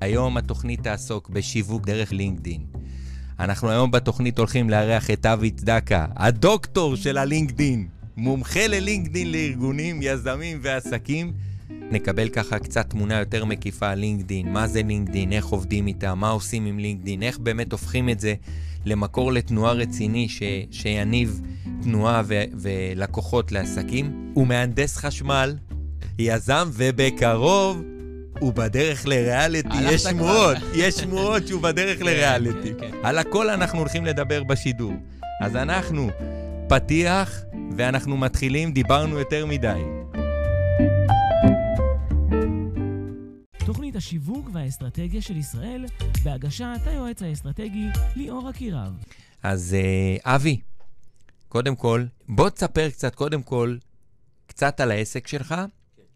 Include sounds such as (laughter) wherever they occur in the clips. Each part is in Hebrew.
היום התוכנית תעסוק בשיווק דרך לינקדין. אנחנו היום בתוכנית הולכים לארח את אבי צדקה, הדוקטור של הלינקדין, מומחה ללינקדין לארגונים, יזמים ועסקים. נקבל ככה קצת תמונה יותר מקיפה על לינקדין, מה זה לינקדין, איך עובדים איתה, מה עושים עם לינקדין, איך באמת הופכים את זה למקור לתנועה רציני ש, שיניב תנועה ו, ולקוחות לעסקים. הוא מהנדס חשמל, יזם, ובקרוב הוא בדרך לריאליטי, יש שמועות, יש שמועות שהוא בדרך כן, לריאליטי. כן, כן. על הכל אנחנו הולכים לדבר בשידור. אז אנחנו, פתיח, ואנחנו מתחילים, דיברנו יותר מדי. תוכנית השיווק והאסטרטגיה של ישראל, בהגשת היועץ האסטרטגי ליאור אקירב. אז אה, אבי, קודם כל, בוא תספר קצת, קודם כל, קצת על העסק שלך,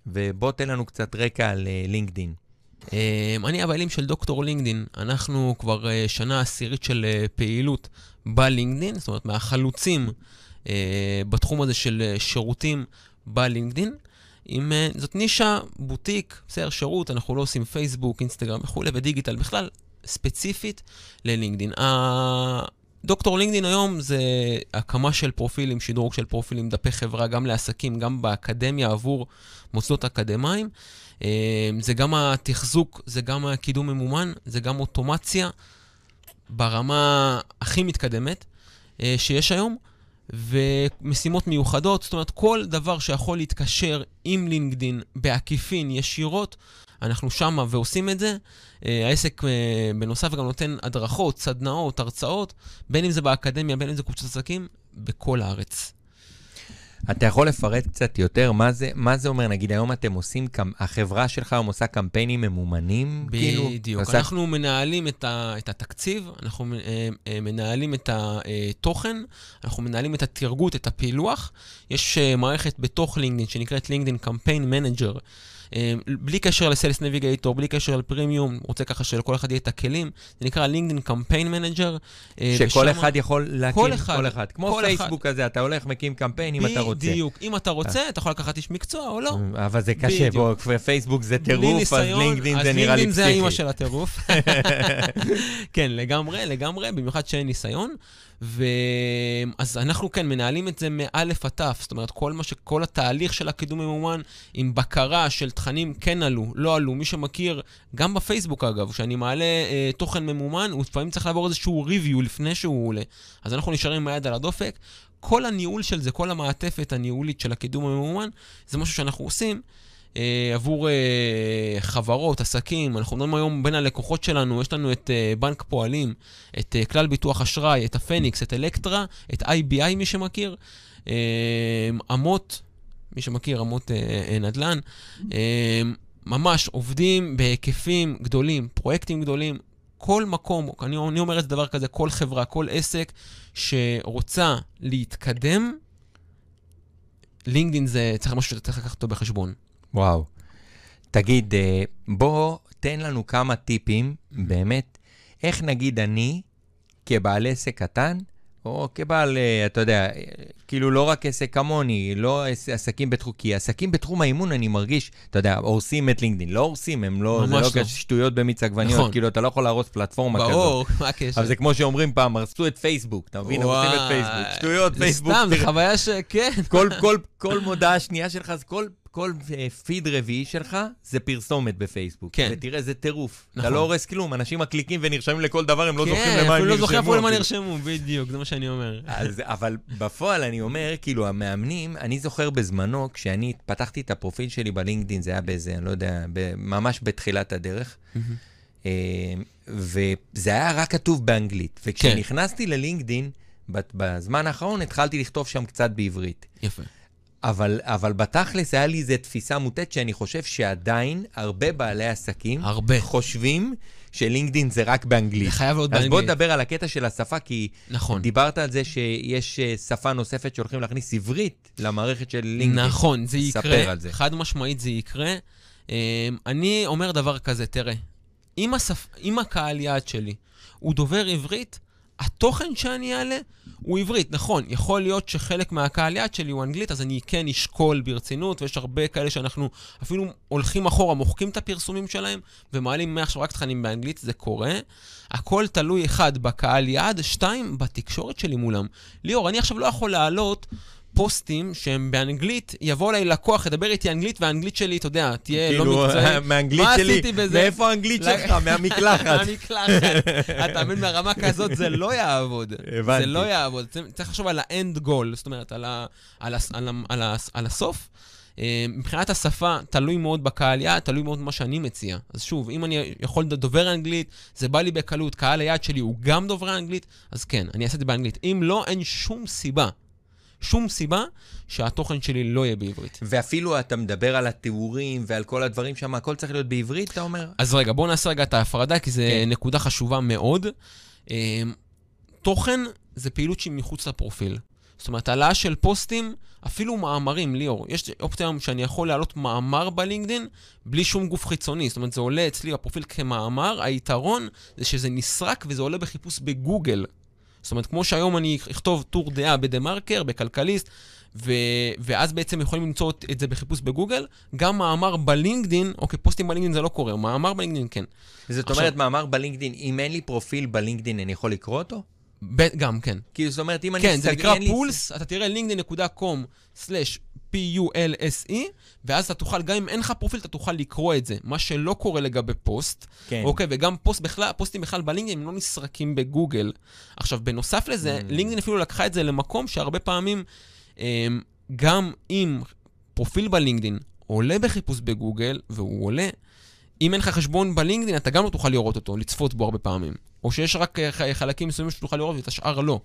ובוא תן לנו קצת רקע על uh, לינקדין. Um, אני הבעלים של דוקטור לינקדין. אנחנו כבר uh, שנה עשירית של uh, פעילות בלינקדין, זאת אומרת, מהחלוצים בתחום הזה של שירותים בלינקדין. עם, זאת נישה, בוטיק, בסדר, שירות, אנחנו לא עושים פייסבוק, אינסטגרם וכולי, ודיגיטל בכלל, ספציפית ללינקדין. דוקטור לינקדין היום זה הקמה של פרופילים, שדרוג של פרופילים, דפי חברה, גם לעסקים, גם באקדמיה עבור מוסדות אקדמיים. אה, זה גם התחזוק, זה גם הקידום ממומן, זה גם אוטומציה ברמה הכי מתקדמת אה, שיש היום, ומשימות מיוחדות, זאת אומרת, כל דבר שיכול להתקשר עם לינקדין בעקיפין, ישירות, אנחנו שמה ועושים את זה. אה, העסק אה, בנוסף גם נותן הדרכות, סדנאות, הרצאות, בין אם זה באקדמיה, בין אם זה קבוצת עסקים, בכל הארץ. אתה יכול לפרט קצת יותר מה זה, מה זה אומר? נגיד, היום אתם עושים, החברה שלך היום עושה קמפיינים ממומנים? כאילו, בדיוק. כאילו, עושה... אנחנו מנהלים את, ה, את התקציב, אנחנו אה, מנהלים את התוכן, אנחנו מנהלים את הטרגוט, את הפילוח. יש מערכת בתוך לינקדאין שנקראת LinkedIn Campaign Manager. אמ, בלי קשר ל Sales Navigator, בלי קשר לפרימיום, רוצה ככה שלכל אחד יהיה את הכלים. זה נקרא LinkedIn Campaign Manager. שכל אחד יכול להקים, כל אחד. כל אחד. כמו פייסבוק הזה, אתה הולך, מקים קמפיין אם אתה רוצה. בדיוק. אם אתה רוצה, אתה יכול לקחת איש מקצוע או לא. אבל זה קשה, בוא, פייסבוק זה טירוף, אז לינקדאין זה נראה לי פסיכי. אז לינקדאין זה האימא של הטירוף. (laughs) כן, לגמרי, לגמרי, במיוחד שאין ניסיון. ואז אנחנו כן מנהלים את זה מאלף עד תו, זאת אומרת, כל, ש... כל התהליך של הקידום ממומן עם בקרה של תכנים כן עלו, לא עלו. מי שמכיר, גם בפייסבוק אגב, כשאני מעלה אה, תוכן ממומן, הוא לפעמים צריך לעבור איזשהו ריוויו לפני שהוא עולה. אז אנחנו נשארים עם היד על הדופק. כל הניהול של זה, כל המעטפת הניהולית של הקידום הממומן, זה משהו שאנחנו עושים. אה, עבור אה, חברות, עסקים. אנחנו מדברים היום בין הלקוחות שלנו, יש לנו את אה, בנק פועלים, את כלל ביטוח אשראי, את הפניקס, את אלקטרה, את IBI, מי שמכיר, אמות, מי שמכיר, אמות נדל"ן. ממש עובדים בהיקפים גדולים, פרויקטים גדולים. כל מקום, אני, אני אומר את דבר כזה, כל חברה, כל עסק שרוצה להתקדם, לינקדאין זה צריך משהו שאתה צריך לקחת אותו בחשבון. וואו. תגיד, אה, בוא תן לנו כמה טיפים, באמת, איך נגיד אני, כבעל עסק קטן, או כבעל, אה, אתה יודע, כאילו לא רק עסק כמוני, לא עסקים בתחום, כי עסקים בתחום האימון, אני מרגיש, אתה יודע, הורסים את לינקדאין. לא הורסים, הם לא, זה לא, לא. שטויות במיץ עגבניות, נכון. כאילו, אתה לא יכול להרוס פלטפורמה ברור, כזאת. ברור, (laughs) מה הקשר? אבל זה כמו שאומרים פעם, הרסו את פייסבוק, אתה מבין? הורסים את פייסבוק. שטויות, פייסבוק. סתם, זו חוויה ש... כן. כל, כל, כל מודעה שנייה שלך, כל כל פיד אה, רביעי שלך זה פרסומת בפייסבוק. כן. ותראה, זה טירוף. נכון. אתה לא הורס כלום, אנשים מקליקים ונרשמים לכל דבר, הם לא כן, זוכרים למה הם נרשמו. כן, אפילו לא זוכרים אפילו למה נרשמו, בדיוק, זה מה שאני אומר. אז, אבל בפועל אני אומר, כאילו, המאמנים, אני זוכר בזמנו, כשאני פתחתי את הפרופיל שלי בלינקדאין, זה היה באיזה, אני לא יודע, ממש בתחילת הדרך. אה, וזה היה רק כתוב באנגלית. וכשנכנסתי כן. ללינקדאין, בזמן האחרון התחלתי לכתוב שם קצת בעברית. יפה. אבל, אבל בתכלס היה לי איזו תפיסה מוטעת שאני חושב שעדיין הרבה בעלי עסקים הרבה. חושבים שלינקדין זה רק באנגלית. זה חייב להיות באנגלית. אז בוא נדבר על הקטע של השפה, כי נכון. דיברת על זה שיש אה, שפה נוספת שהולכים להכניס עברית למערכת של לינקדין. נכון, זה יקרה. ספר על זה. חד משמעית זה יקרה. אמ, אני אומר דבר כזה, תראה, אם, השפ... אם הקהל יעד שלי הוא דובר עברית, התוכן שאני אעלה הוא עברית, נכון. יכול להיות שחלק מהקהל יעד שלי הוא אנגלית, אז אני כן אשקול ברצינות, ויש הרבה כאלה שאנחנו אפילו הולכים אחורה, מוחקים את הפרסומים שלהם, ומעלים מעכשיו רק תכנים באנגלית, זה קורה. הכל תלוי, אחד, בקהל יעד, שתיים, בתקשורת שלי מולם. ליאור, אני עכשיו לא יכול להעלות פוסטים שהם באנגלית, יבוא אליי לקוח, ידבר איתי אנגלית, והאנגלית שלי, אתה יודע, תהיה לא מקצועית. כאילו, (laughs) מהאנגלית מה שלי? מאיפה האנגלית שלך? מהמקלחת. (laughs) מהמקלחת. אתה מבין, ברמה כזאת זה לא יעבוד. הבנתי. זה לא יעבוד. צריך- לחשוב על האנד גול, זאת אומרת, על הסוף. אה, מבחינת השפה, תלוי מאוד בקהל יעד, תלוי מאוד במה שאני מציע. אז שוב, אם אני יכול דובר אנגלית, זה בא לי בקלות, קהל היעד שלי הוא גם דוברי אנגלית, אז כן, אני אעשה את זה באנגלית. אם לא, אין שום סיבה, שום סיבה שהתוכן שלי לא יהיה בעברית. ואפילו אתה מדבר על התיאורים ועל כל הדברים שם, הכל צריך להיות בעברית, אתה אומר? אז רגע, בואו נעשה רגע את ההפרדה, כי זו כן. נקודה חשובה מאוד. אה, תוכן זה פעילות שהיא מחוץ לפרופיל. זאת אומרת, העלאה של פוסטים, אפילו מאמרים, ליאור, יש אופציה היום שאני יכול להעלות מאמר בלינקדין בלי שום גוף חיצוני. זאת אומרת, זה עולה אצלי בפרופיל כמאמר, היתרון זה שזה נסרק וזה עולה בחיפוש בגוגל. זאת אומרת, כמו שהיום אני אכתוב טור דעה בדה-מרקר, בכלכליסט, ו- ואז בעצם יכולים למצוא את זה בחיפוש בגוגל, גם מאמר בלינקדין, אוקיי, פוסטים בלינקדין זה לא קורה, מאמר בלינקדין כן. זאת עכשיו- אומרת, מאמר בלינקדין, אם אין לי פרופיל בלינקדין, אני יכול לקרוא אותו? ב- גם, כן. כאילו, זאת אומרת, אם אני כן, זה נקרא אין לי- Pulse, אתה תראה linkedin.com/pulse, ואז אתה תוכל, גם אם אין לך פרופיל, אתה תוכל לקרוא את זה. מה שלא קורה לגבי פוסט, כן. אוקיי, וגם פוסט בכלל, פוסטים בכלל בלינקדאין הם לא נסרקים בגוגל. עכשיו, בנוסף לזה, Mm. לינקדאין אפילו לקחה את זה למקום שהרבה פעמים, אמ, גם אם פרופיל בלינקדאין עולה בחיפוש בגוגל, והוא עולה, אם אין לך חשבון בלינקדאין, אתה גם לא תוכל לראות אותו, לצפות בו הרבה פעמים. או שיש רק אה, חלקים מסוימים שתוכל לראות ואת השאר לא.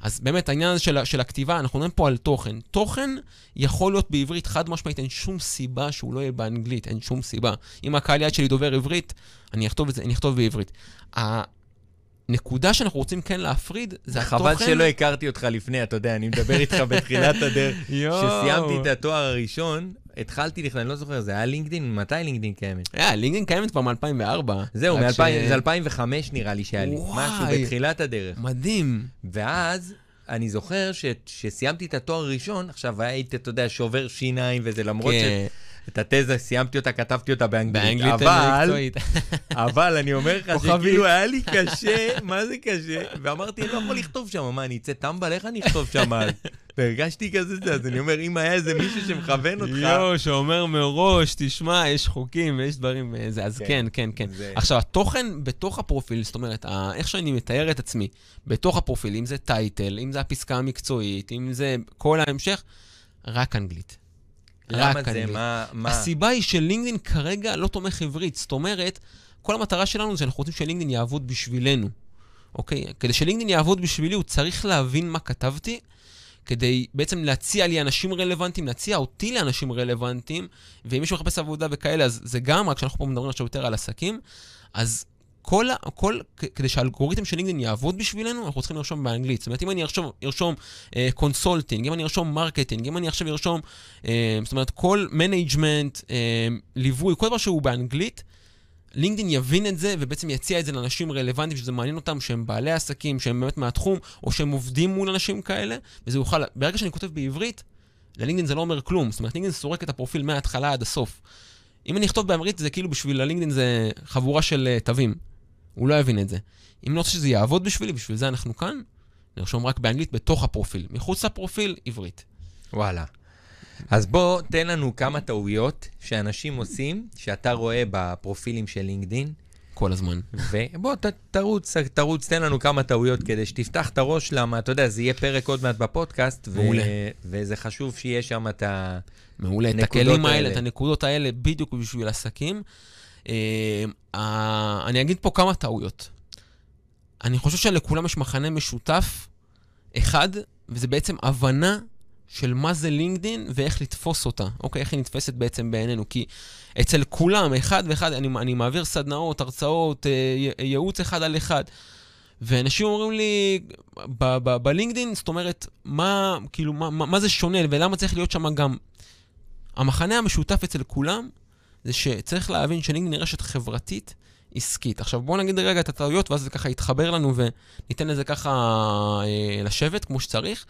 אז באמת, העניין הזה של, של הכתיבה, אנחנו מדברים פה על תוכן. תוכן יכול להיות בעברית חד משמעית, אין שום סיבה שהוא לא יהיה באנגלית, אין שום סיבה. אם הקהל יעד שלי דובר עברית, אני אכתוב את זה, אני אכתוב בעברית. הנקודה שאנחנו רוצים כן להפריד, זה התוכן... חבל שלא הכרתי אותך לפני, אתה יודע, אני מדבר איתך בתחילת (laughs) הדרך. כשסיימתי את התואר הראשון, התחלתי לכתוב, אני לא זוכר, זה היה לינקדין? מתי לינקדין קיימת? אה, לינקדאין קיימת כבר מ-2004. זהו, זה 2005 נראה לי שהיה לי. וואי. משהו בתחילת הדרך. מדהים. ואז אני זוכר שכשסיימתי את התואר הראשון, עכשיו הייתי, אתה יודע, שובר שיניים וזה, למרות כן. שאת התזה, סיימתי אותה, כתבתי אותה באנגלית. באנגלית אבל. אבל אני אומר לך. שכאילו היה לי קשה, מה זה קשה? ואמרתי, אני לא יכול לכתוב שם, מה, אני אצא טמבל, איך אני אכתוב שם אז? והרגשתי כזה, זה, אז אני אומר, אם היה איזה מישהו שמכוון אותך... יואו, שאומר מראש, תשמע, יש חוקים ויש דברים, אה, זה, אז כן. כן, כן, כן. זה- עכשיו, התוכן בתוך הפרופיל, זאת אומרת, איך שאני מתאר את עצמי, בתוך הפרופיל, אם זה טייטל, אם זה הפסקה המקצועית, אם זה כל ההמשך, רק אנגלית. למה זה? אנגלית. מה... מה? הסיבה היא שלינקדאין כרגע לא תומך עברית. זאת אומרת, כל המטרה שלנו זה שאנחנו רוצים שלינקדאין יעבוד בשבילנו, אוקיי? כדי שלינקדאין יעבוד בשבילי, הוא צריך להבין מה כתבתי, כדי בעצם להציע לי אנשים רלוונטיים, להציע אותי לאנשים רלוונטיים, ואם מישהו מחפש עבודה וכאלה, אז זה גם, רק שאנחנו פה מדברים עכשיו יותר על עסקים, אז כל, כל, כדי שהאלגוריתם של לינקדאין יעבוד בשבילנו, אנחנו צריכים לרשום באנגלית. זאת אומרת, אם אני ארשום, ארשום אה, consulting, אם אני ארשום marketing, אם אני עכשיו ארשום, אה, זאת אומרת, כל management, אה, ליווי, כל דבר שהוא באנגלית, לינקדאין יבין את זה ובעצם יציע את זה לאנשים רלוונטיים שזה מעניין אותם, שהם בעלי עסקים, שהם באמת מהתחום, או שהם עובדים מול אנשים כאלה, וזה יוכל, ברגע שאני כותב בעברית, ללינקדאין זה לא אומר כלום. זאת אומרת, לינקדאין סורק את הפרופיל מההתחלה עד הסוף. אם אני אכתוב באנגלית, זה כאילו בשביל הלינקדאין זה חבורה של אה, תווים. הוא לא יבין את זה. אם אני רוצה שזה יעבוד בשבילי, בשביל זה אנחנו כאן, נרשום רק באנגלית בתוך הפרופיל. מחוץ לפרופיל, עברית. וואלה. אז בוא, תן לנו כמה טעויות שאנשים עושים, שאתה רואה בפרופילים של לינקדין, כל הזמן. ובוא, ת, תרוץ, תרוץ, תן לנו כמה טעויות כדי שתפתח את הראש, למה, אתה יודע, זה יהיה פרק עוד מעט בפודקאסט, ו- מעולה. וזה חשוב שיהיה שם את ה... מעולה. את הנקודות הכלים האלה, האלה. את הנקודות האלה, בדיוק בשביל עסקים. אה, אני אגיד פה כמה טעויות. אני חושב שלכולם יש מחנה משותף אחד, וזה בעצם הבנה של מה זה לינקדין ואיך לתפוס אותה. אוקיי, איך היא נתפסת בעצם בעינינו. כי אצל כולם, אחד ואחד, אני, אני מעביר סדנאות, הרצאות, אה, ייעוץ אחד על אחד. ואנשים אומרים לי, בלינקדין, זאת אומרת, מה, כאילו, מה, מה, מה זה שונה ולמה צריך להיות שם גם המחנה המשותף אצל כולם זה שצריך להבין שלינקדאין היא רשת חברתית עסקית. עכשיו בואו נגיד רגע את הטעויות, ואז זה ככה יתחבר לנו וניתן לזה ככה אה, לשבת כמו שצריך.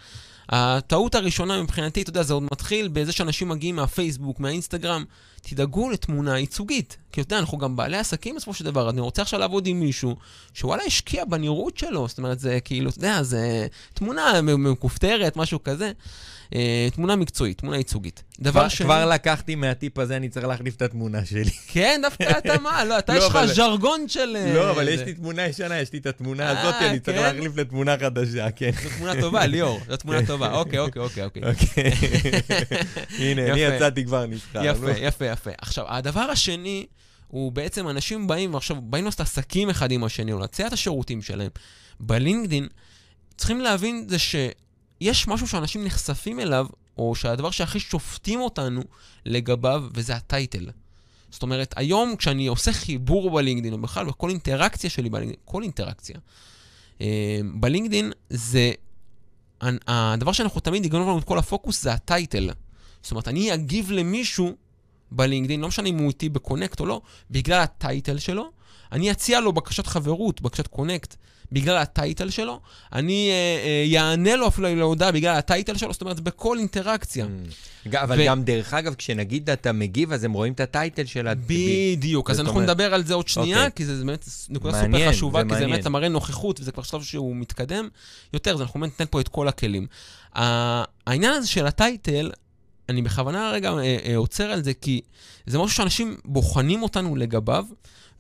הטעות הראשונה מבחינתי, אתה יודע, זה עוד מתחיל בזה שאנשים מגיעים מהפייסבוק, מהאינסטגרם, תדאגו לתמונה ייצוגית. כי אתה יודע, אנחנו גם בעלי עסקים בסופו של דבר, אני רוצה עכשיו לעבוד עם מישהו שוואלה השקיע בנראות שלו, זאת אומרת, זה כאילו, אתה יודע, זה תמונה מכופתרת, משהו כזה. אה, תמונה מקצועית, תמונה ייצוגית. דבר כבר, שני... כבר לקחתי מהטיפ הזה, אני צריך להחליף את התמונה שלי. (laughs) כן, דווקא אתה מה? לא, אתה לא, יש לך ז'רגון של... לא, אבל יש לי תמונה ישנה, יש לי את התמונה אה, הזאת, אני צריך כן? להחליף לתמונה חדשה, כן. זו תמונה טובה, (laughs) ליאור, זו תמונה טובה. אוקיי, אוקיי, אוקיי. אוקיי. אוקיי. (laughs) הנה, אני יצאתי כבר נבחר. יפה, יפה, יפה. עכשיו, הדבר השני... הוא בעצם אנשים באים, ועכשיו באים לעשות עסקים אחד עם השני, או להציע את השירותים שלהם. בלינקדין, צריכים להבין זה שיש משהו שאנשים נחשפים אליו, או שהדבר שהכי שופטים אותנו לגביו, וזה הטייטל. זאת אומרת, היום כשאני עושה חיבור בלינקדין, או בכלל בכל אינטראקציה שלי בלינקדין, כל אינטראקציה, אה, בלינקדין זה, הדבר שאנחנו תמיד יגנוב לנו את כל הפוקוס זה ה title. זאת אומרת, אני אגיב למישהו בלינקדאין, לא משנה אם הוא איתי ב connect או לא, בגלל ה title שלו. אני אציע לו בקשת חברות, בקשת connect, בגלל ה title שלו. אני אענה אה, אה, לו אפילו להודעה בגלל ה title שלו, זאת אומרת, בכל אינטראקציה. Mm. אבל ו... גם, דרך אגב, כשנגיד אתה מגיב, אז הם רואים את ה title של ה... בדיוק, אז אנחנו אומר... נדבר על זה עוד שנייה, okay. אוקיי. כי זה באמת נקודה סופר חשובה, כי זה באמת מראה נוכחות, וזה כבר שלב שהוא מתקדם יותר, אז אנחנו באמת ניתן פה את כל הכלים. העניין הזה של הטייטל, אני בכוונה רגע אה, אה, עוצר על זה, כי זה משהו שאנשים בוחנים אותנו לגביו,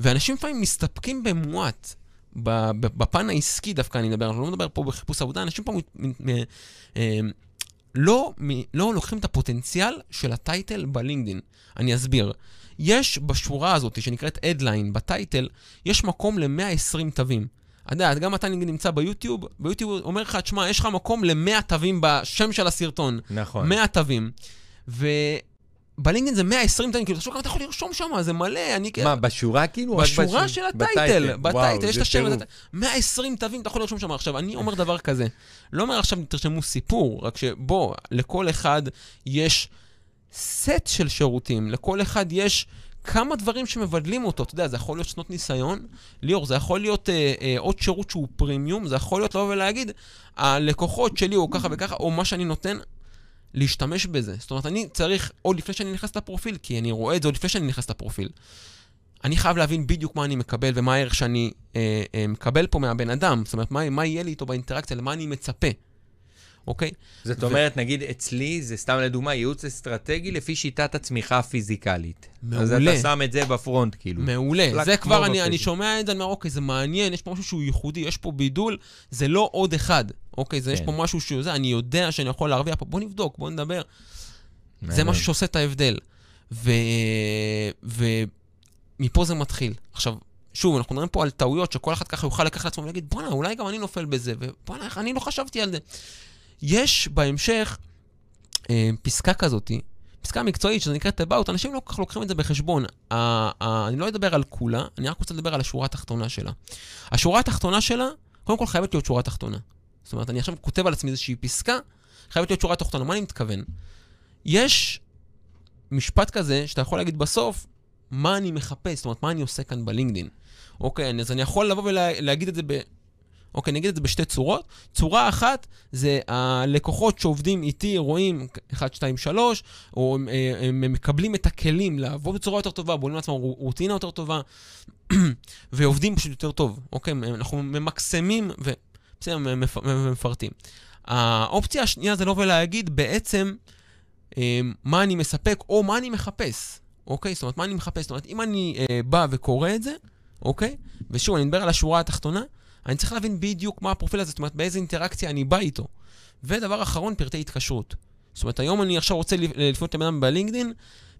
ואנשים לפעמים מסתפקים במועט. בפן העסקי דווקא אני מדבר, אני לא מדבר פה בחיפוש עבודה, אנשים פה מת, מת, אה, לא, לא לוקחים את הפוטנציאל של הטייטל בלינקדין. אני אסביר. יש בשורה הזאת, שנקראת Headline, בטייטל, יש מקום ל-120 תווים. אתה יודע, גם אתה נמצא ביוטיוב, ביוטיוב אומר לך, תשמע, יש לך מקום ל-100 תווים בשם של הסרטון. נכון. 100 תווים. ובלינקדאין זה 120 תווים, כאילו, תחשוב כמה אתה יכול לרשום שם, זה מלא, אני... מה, בשורה כאילו? בשורה של הטייטל, בטייטל, יש את השם, 120 תווים אתה יכול לרשום שם. עכשיו, אני אומר דבר כזה, לא אומר עכשיו תרשמו סיפור, רק שבוא, לכל אחד יש סט של שירותים, לכל אחד יש... כמה דברים שמבדלים אותו, אתה יודע, זה יכול להיות שנות ניסיון, ליאור, זה יכול להיות אה, אה, עוד שירות שהוא פרימיום, זה יכול להיות לבוא ולהגיד, הלקוחות שלי או ככה וככה, או מה שאני נותן, להשתמש בזה. זאת אומרת, אני צריך, עוד לפני שאני נכנס לפרופיל, כי אני רואה את זה עוד לפני שאני נכנס לפרופיל. אני חייב להבין בדיוק מה אני מקבל ומה הערך שאני אה, אה, מקבל פה מהבן אדם. זאת אומרת, מה, מה יהיה לי איתו באינטראקציה, למה אני מצפה. אוקיי? זאת ו... אומרת, נגיד אצלי, זה סתם לדוגמה, ייעוץ אסטרטגי לפי שיטת הצמיחה הפיזיקלית. מעולה. אז אתה שם את זה בפרונט, כאילו. מעולה. זה כבר, אני, אני שומע את זה, אני אומר, אוקיי, זה מעניין, יש פה משהו שהוא ייחודי, יש פה בידול, זה לא עוד אחד. אוקיי, זה, כן. יש פה משהו שהוא זה, אני יודע שאני יכול להרוויח פה, בוא נבדוק, בוא נדבר. מעניין. זה משהו שעושה את ההבדל. ו... ומפה זה מתחיל. עכשיו, שוב, אנחנו מדברים פה על טעויות שכל אחד ככה יוכל לקחת לעצמו ולהגיד, בואנה, אולי גם אני נופל בזה, ובואנה, אני לא חשבתי על זה. יש בהמשך אה, פסקה כזאת, פסקה מקצועית שזה נקראת about, אנשים לא כל כך לוקחים את זה בחשבון. אה, אה, אני לא אדבר על כולה, אני רק רוצה לדבר על השורה התחתונה שלה. השורה התחתונה שלה, קודם כל חייבת להיות שורה תחתונה. זאת אומרת, אני עכשיו כותב על עצמי איזושהי פסקה, חייבת להיות שורה תחתונה. מה אני מתכוון? יש משפט כזה שאתה יכול להגיד בסוף, מה אני מחפש, זאת אומרת, מה אני עושה כאן בלינקדין. אוקיי, אז אני יכול לבוא ולהגיד את זה ב... אוקיי, נגיד את זה בשתי צורות. צורה אחת זה הלקוחות שעובדים איתי, רואים 1, 2, 3, או הם, אה, הם מקבלים את הכלים לעבוד בצורה יותר טובה, בונים לעצמם רוטינה יותר טובה, (clears throat) ועובדים פשוט יותר טוב, אוקיי? אנחנו ממקסמים ובסדר, מפרטים. האופציה השנייה זה לבוא ולהגיד בעצם אה, מה אני מספק או מה אני מחפש, אוקיי? זאת אומרת, מה אני מחפש? זאת אומרת, אם אני אה, בא וקורא את זה, אוקיי? ושוב, אני מדבר על השורה התחתונה, אני צריך להבין בדיוק מה הפרופיל הזה, זאת אומרת, באיזה אינטראקציה אני בא איתו. ודבר אחרון, פרטי התקשרות. זאת אומרת, היום אני עכשיו רוצה לפנות לבן אדם בלינקדין,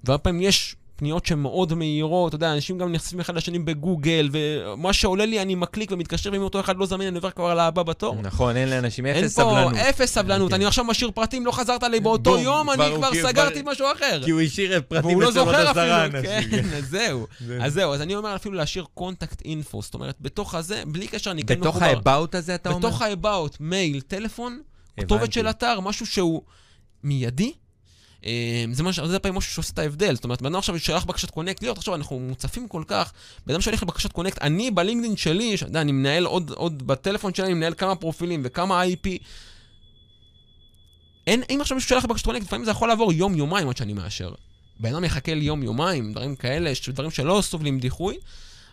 והרבה פעמים יש פניות שהן מאוד מהירות, אתה יודע, אנשים גם נחשפים אחד לשני בגוגל, ומה שעולה לי אני מקליק ומתקשר, ואם אותו אחד לא זמין, אני עובר כבר על הבא בתור. נכון, אין לאנשים אפס סבלנות. אין פה אפס סבלנות, אני עכשיו משאיר פרטים, לא חזרת לי באותו יום, אני כבר סגרתי משהו אחר. כי הוא השאיר פרטים עוד עשרה אנשים. כן, אז זהו. אז זהו, אז אני אומר אפילו להשאיר contact info, זאת אומרת, בתוך הזה, בלי קשר, אני כן מחובר. בתוך ה-about הזה אתה אומר? בתוך ה-about, מייל, טלפון, כתובת של אתר, משהו שהוא מיידי, זה, מש, זה פעמים משהו שעושה את ההבדל. זאת אומרת, בן אדם עכשיו שלח בקשת קונקט, ליאור, תחשוב, אנחנו מוצפים כל כך, בן אדם שהולך לבקשת קונקט, אני בלינקדאין שלי, שאתה יודע, אני מנהל עוד, עוד בטלפון שלי, אני מנהל כמה פרופילים וכמה IP. אין, אם עכשיו מישהו שלח בקשת קונקט, לפעמים זה יכול לעבור יום-יומיים עד שאני מאשר. בן אדם יחכה לי יום-יומיים, דברים כאלה, דברים שלא סובלים דיחוי,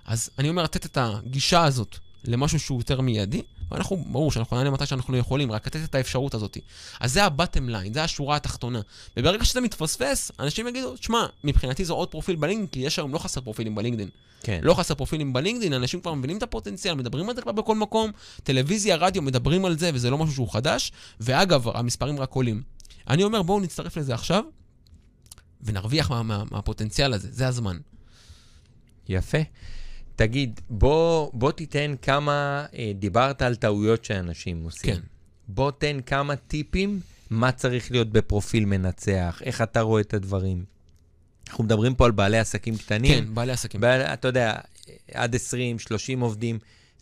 אז אני אומר לתת את הגישה הזאת למשהו שהוא יותר מיידי, ואנחנו, ברור שאנחנו נענה מתי שאנחנו יכולים, רק לתת את האפשרות הזאת. אז זה ה-bottom line, זה השורה התחתונה. וברגע שזה מתפספס, אנשים יגידו, שמע, מבחינתי זה עוד פרופיל בלינקדאין, כי יש היום לא חסר פרופילים בלינקדאין. כן. לא חסר פרופילים בלינקדאין, אנשים כבר מבינים את הפוטנציאל, מדברים על זה כבר בכל מקום, טלוויזיה, רדיו, מדברים על זה, וזה לא משהו שהוא חדש. ואגב, המספרים רק עולים. אני אומר, בואו נצטרף לזה עכשיו, ונרוויח מה, מה, מהפוטנציאל הזה, זה הזמן. יפה. תגיד, בוא, בוא תיתן כמה, אה, דיברת על טעויות שאנשים עושים. כן. בוא תן כמה טיפים מה צריך להיות בפרופיל מנצח, איך אתה רואה את הדברים. אנחנו מדברים פה על בעלי עסקים קטנים. כן, בעלי עסקים. בעל, אתה יודע, עד 20, 30 עובדים.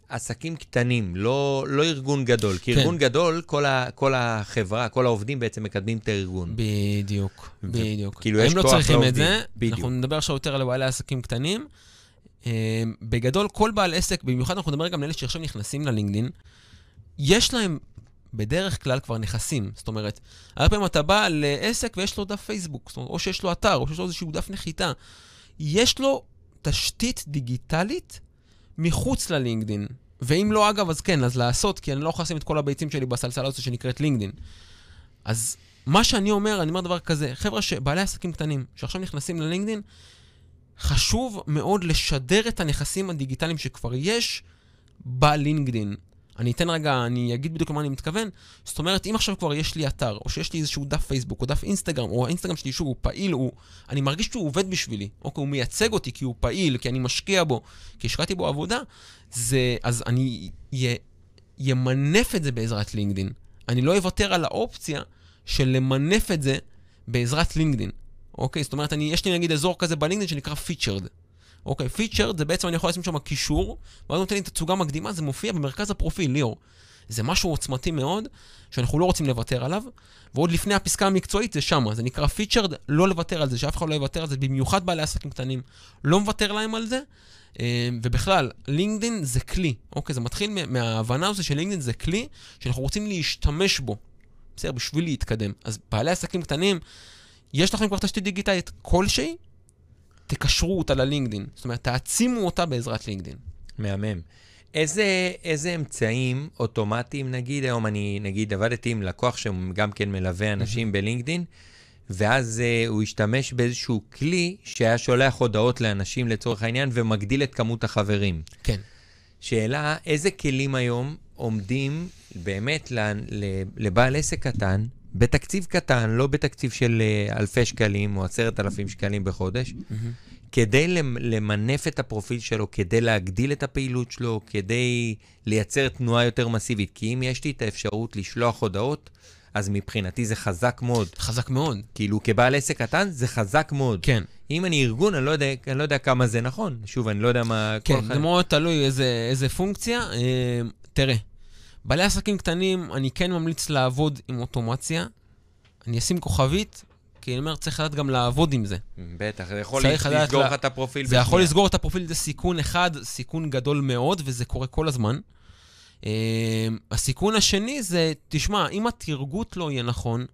עסקים קטנים, לא, לא ארגון גדול. כי כן. ארגון גדול, כל, ה, כל החברה, כל העובדים בעצם מקדמים את הארגון. בדיוק, ו- בדיוק. כאילו, יש הם לא כוח צריכים את לעובדים. זה, בדיוק. אנחנו נדבר עכשיו יותר על בעלי עסקים קטנים. אה, בגדול, כל בעל עסק, במיוחד אנחנו נדבר גם על אלה שעכשיו נכנסים ללינקדין, יש להם בדרך כלל כבר נכסים. זאת אומרת, הרבה פעמים אתה בא לעסק ויש לו דף פייסבוק, זאת אומרת, או שיש לו אתר, או שיש לו איזשהו דף נחיתה. יש לו תשתית דיגיטלית מחוץ ללינקדין. ואם לא, אגב, אז כן, אז לעשות, כי אני לא יכול לשים את כל הביצים שלי בסלסלה הזאת שנקראת לינקדין. אז מה שאני אומר, אני אומר דבר כזה, חבר'ה שבעלי עסקים קטנים, שעכשיו נכנסים ללינקדין, חשוב מאוד לשדר את הנכסים הדיגיטליים שכבר יש בלינקדין. אני אתן רגע, אני אגיד בדיוק למה אני מתכוון. זאת אומרת, אם עכשיו כבר יש לי אתר, או שיש לי איזשהו דף פייסבוק, או דף אינסטגרם, או האינסטגרם שלי שהוא פעיל, הוא, אני מרגיש שהוא עובד בשבילי, או כי הוא מייצג אותי, כי הוא פעיל, כי אני משקיע בו, כי השקעתי בו עבודה, זה, אז אני ימנף את זה בעזרת לינקדין. אני לא אוותר על האופציה של למנף את זה בעזרת לינקדין. אוקיי? זאת אומרת, אני, יש לי נגיד אזור כזה בלינקדין שנקרא featured. אוקיי, featured זה בעצם אני יכול לשים שם קישור, ואז נותן לי תצוגה מקדימה, זה מופיע במרכז הפרופיל, ליאור. זה משהו עוצמתי מאוד, שאנחנו לא רוצים לוותר עליו, ועוד לפני הפסקה המקצועית זה שמה, זה נקרא featured, לא לוותר על זה, שאף אחד לא יוותר על זה, במיוחד בעלי עסקים קטנים, לא מוותר להם על זה, אה, ובכלל, לינקדין זה כלי, אוקיי? זה מתחיל מה- מההבנה הזו של לינקדין זה כלי שאנחנו רוצים להשתמש בו, בסדר? בשביל להתקדם. אז בעלי עסקים קטנים, יש לכם כבר תשתית דיגיטלית כלשהי, תקשרו אותה ללינקדין. זאת אומרת, תעצימו אותה בעזרת לינקדין. מהמם. איזה, איזה אמצעים אוטומטיים, נגיד, היום אני, נגיד, עבדתי עם לקוח שגם כן מלווה אנשים בלינקדין, ואז uh, הוא השתמש באיזשהו כלי שהיה שולח הודעות לאנשים לצורך העניין ומגדיל את כמות החברים. כן. שאלה, איזה כלים היום עומדים באמת לבעל עסק קטן, בתקציב קטן, לא בתקציב של אה, אלפי שקלים או עשרת אלפים שקלים בחודש, כדי למ- למנף את הפרופיל שלו, כדי להגדיל את הפעילות שלו, כדי לייצר תנועה יותר מסיבית. כי אם יש לי את האפשרות לשלוח הודעות, אז מבחינתי זה חזק מאוד. חזק מאוד. כאילו, כבעל עסק קטן, זה חזק מאוד. כן. אם אני ארגון, אני לא יודע, אני לא יודע כמה זה נכון. שוב, אני לא יודע מה... כן, זה אחד- מאוד תלוי איזה, איזה פונקציה. אה, תראה, בעלי עסקים קטנים, אני כן ממליץ לעבוד עם אוטומציה. אני אשים כוכבית, כי אני אומר, צריך לדעת גם לעבוד עם זה. בטח, זה יכול לסגור לה- לך את הפרופיל זה יכול בשנייה. לסגור את הפרופיל, זה סיכון אחד, סיכון גדול מאוד, וזה קורה כל הזמן. Uh, הסיכון השני זה, תשמע, אם התרגות לא יהיה נכון,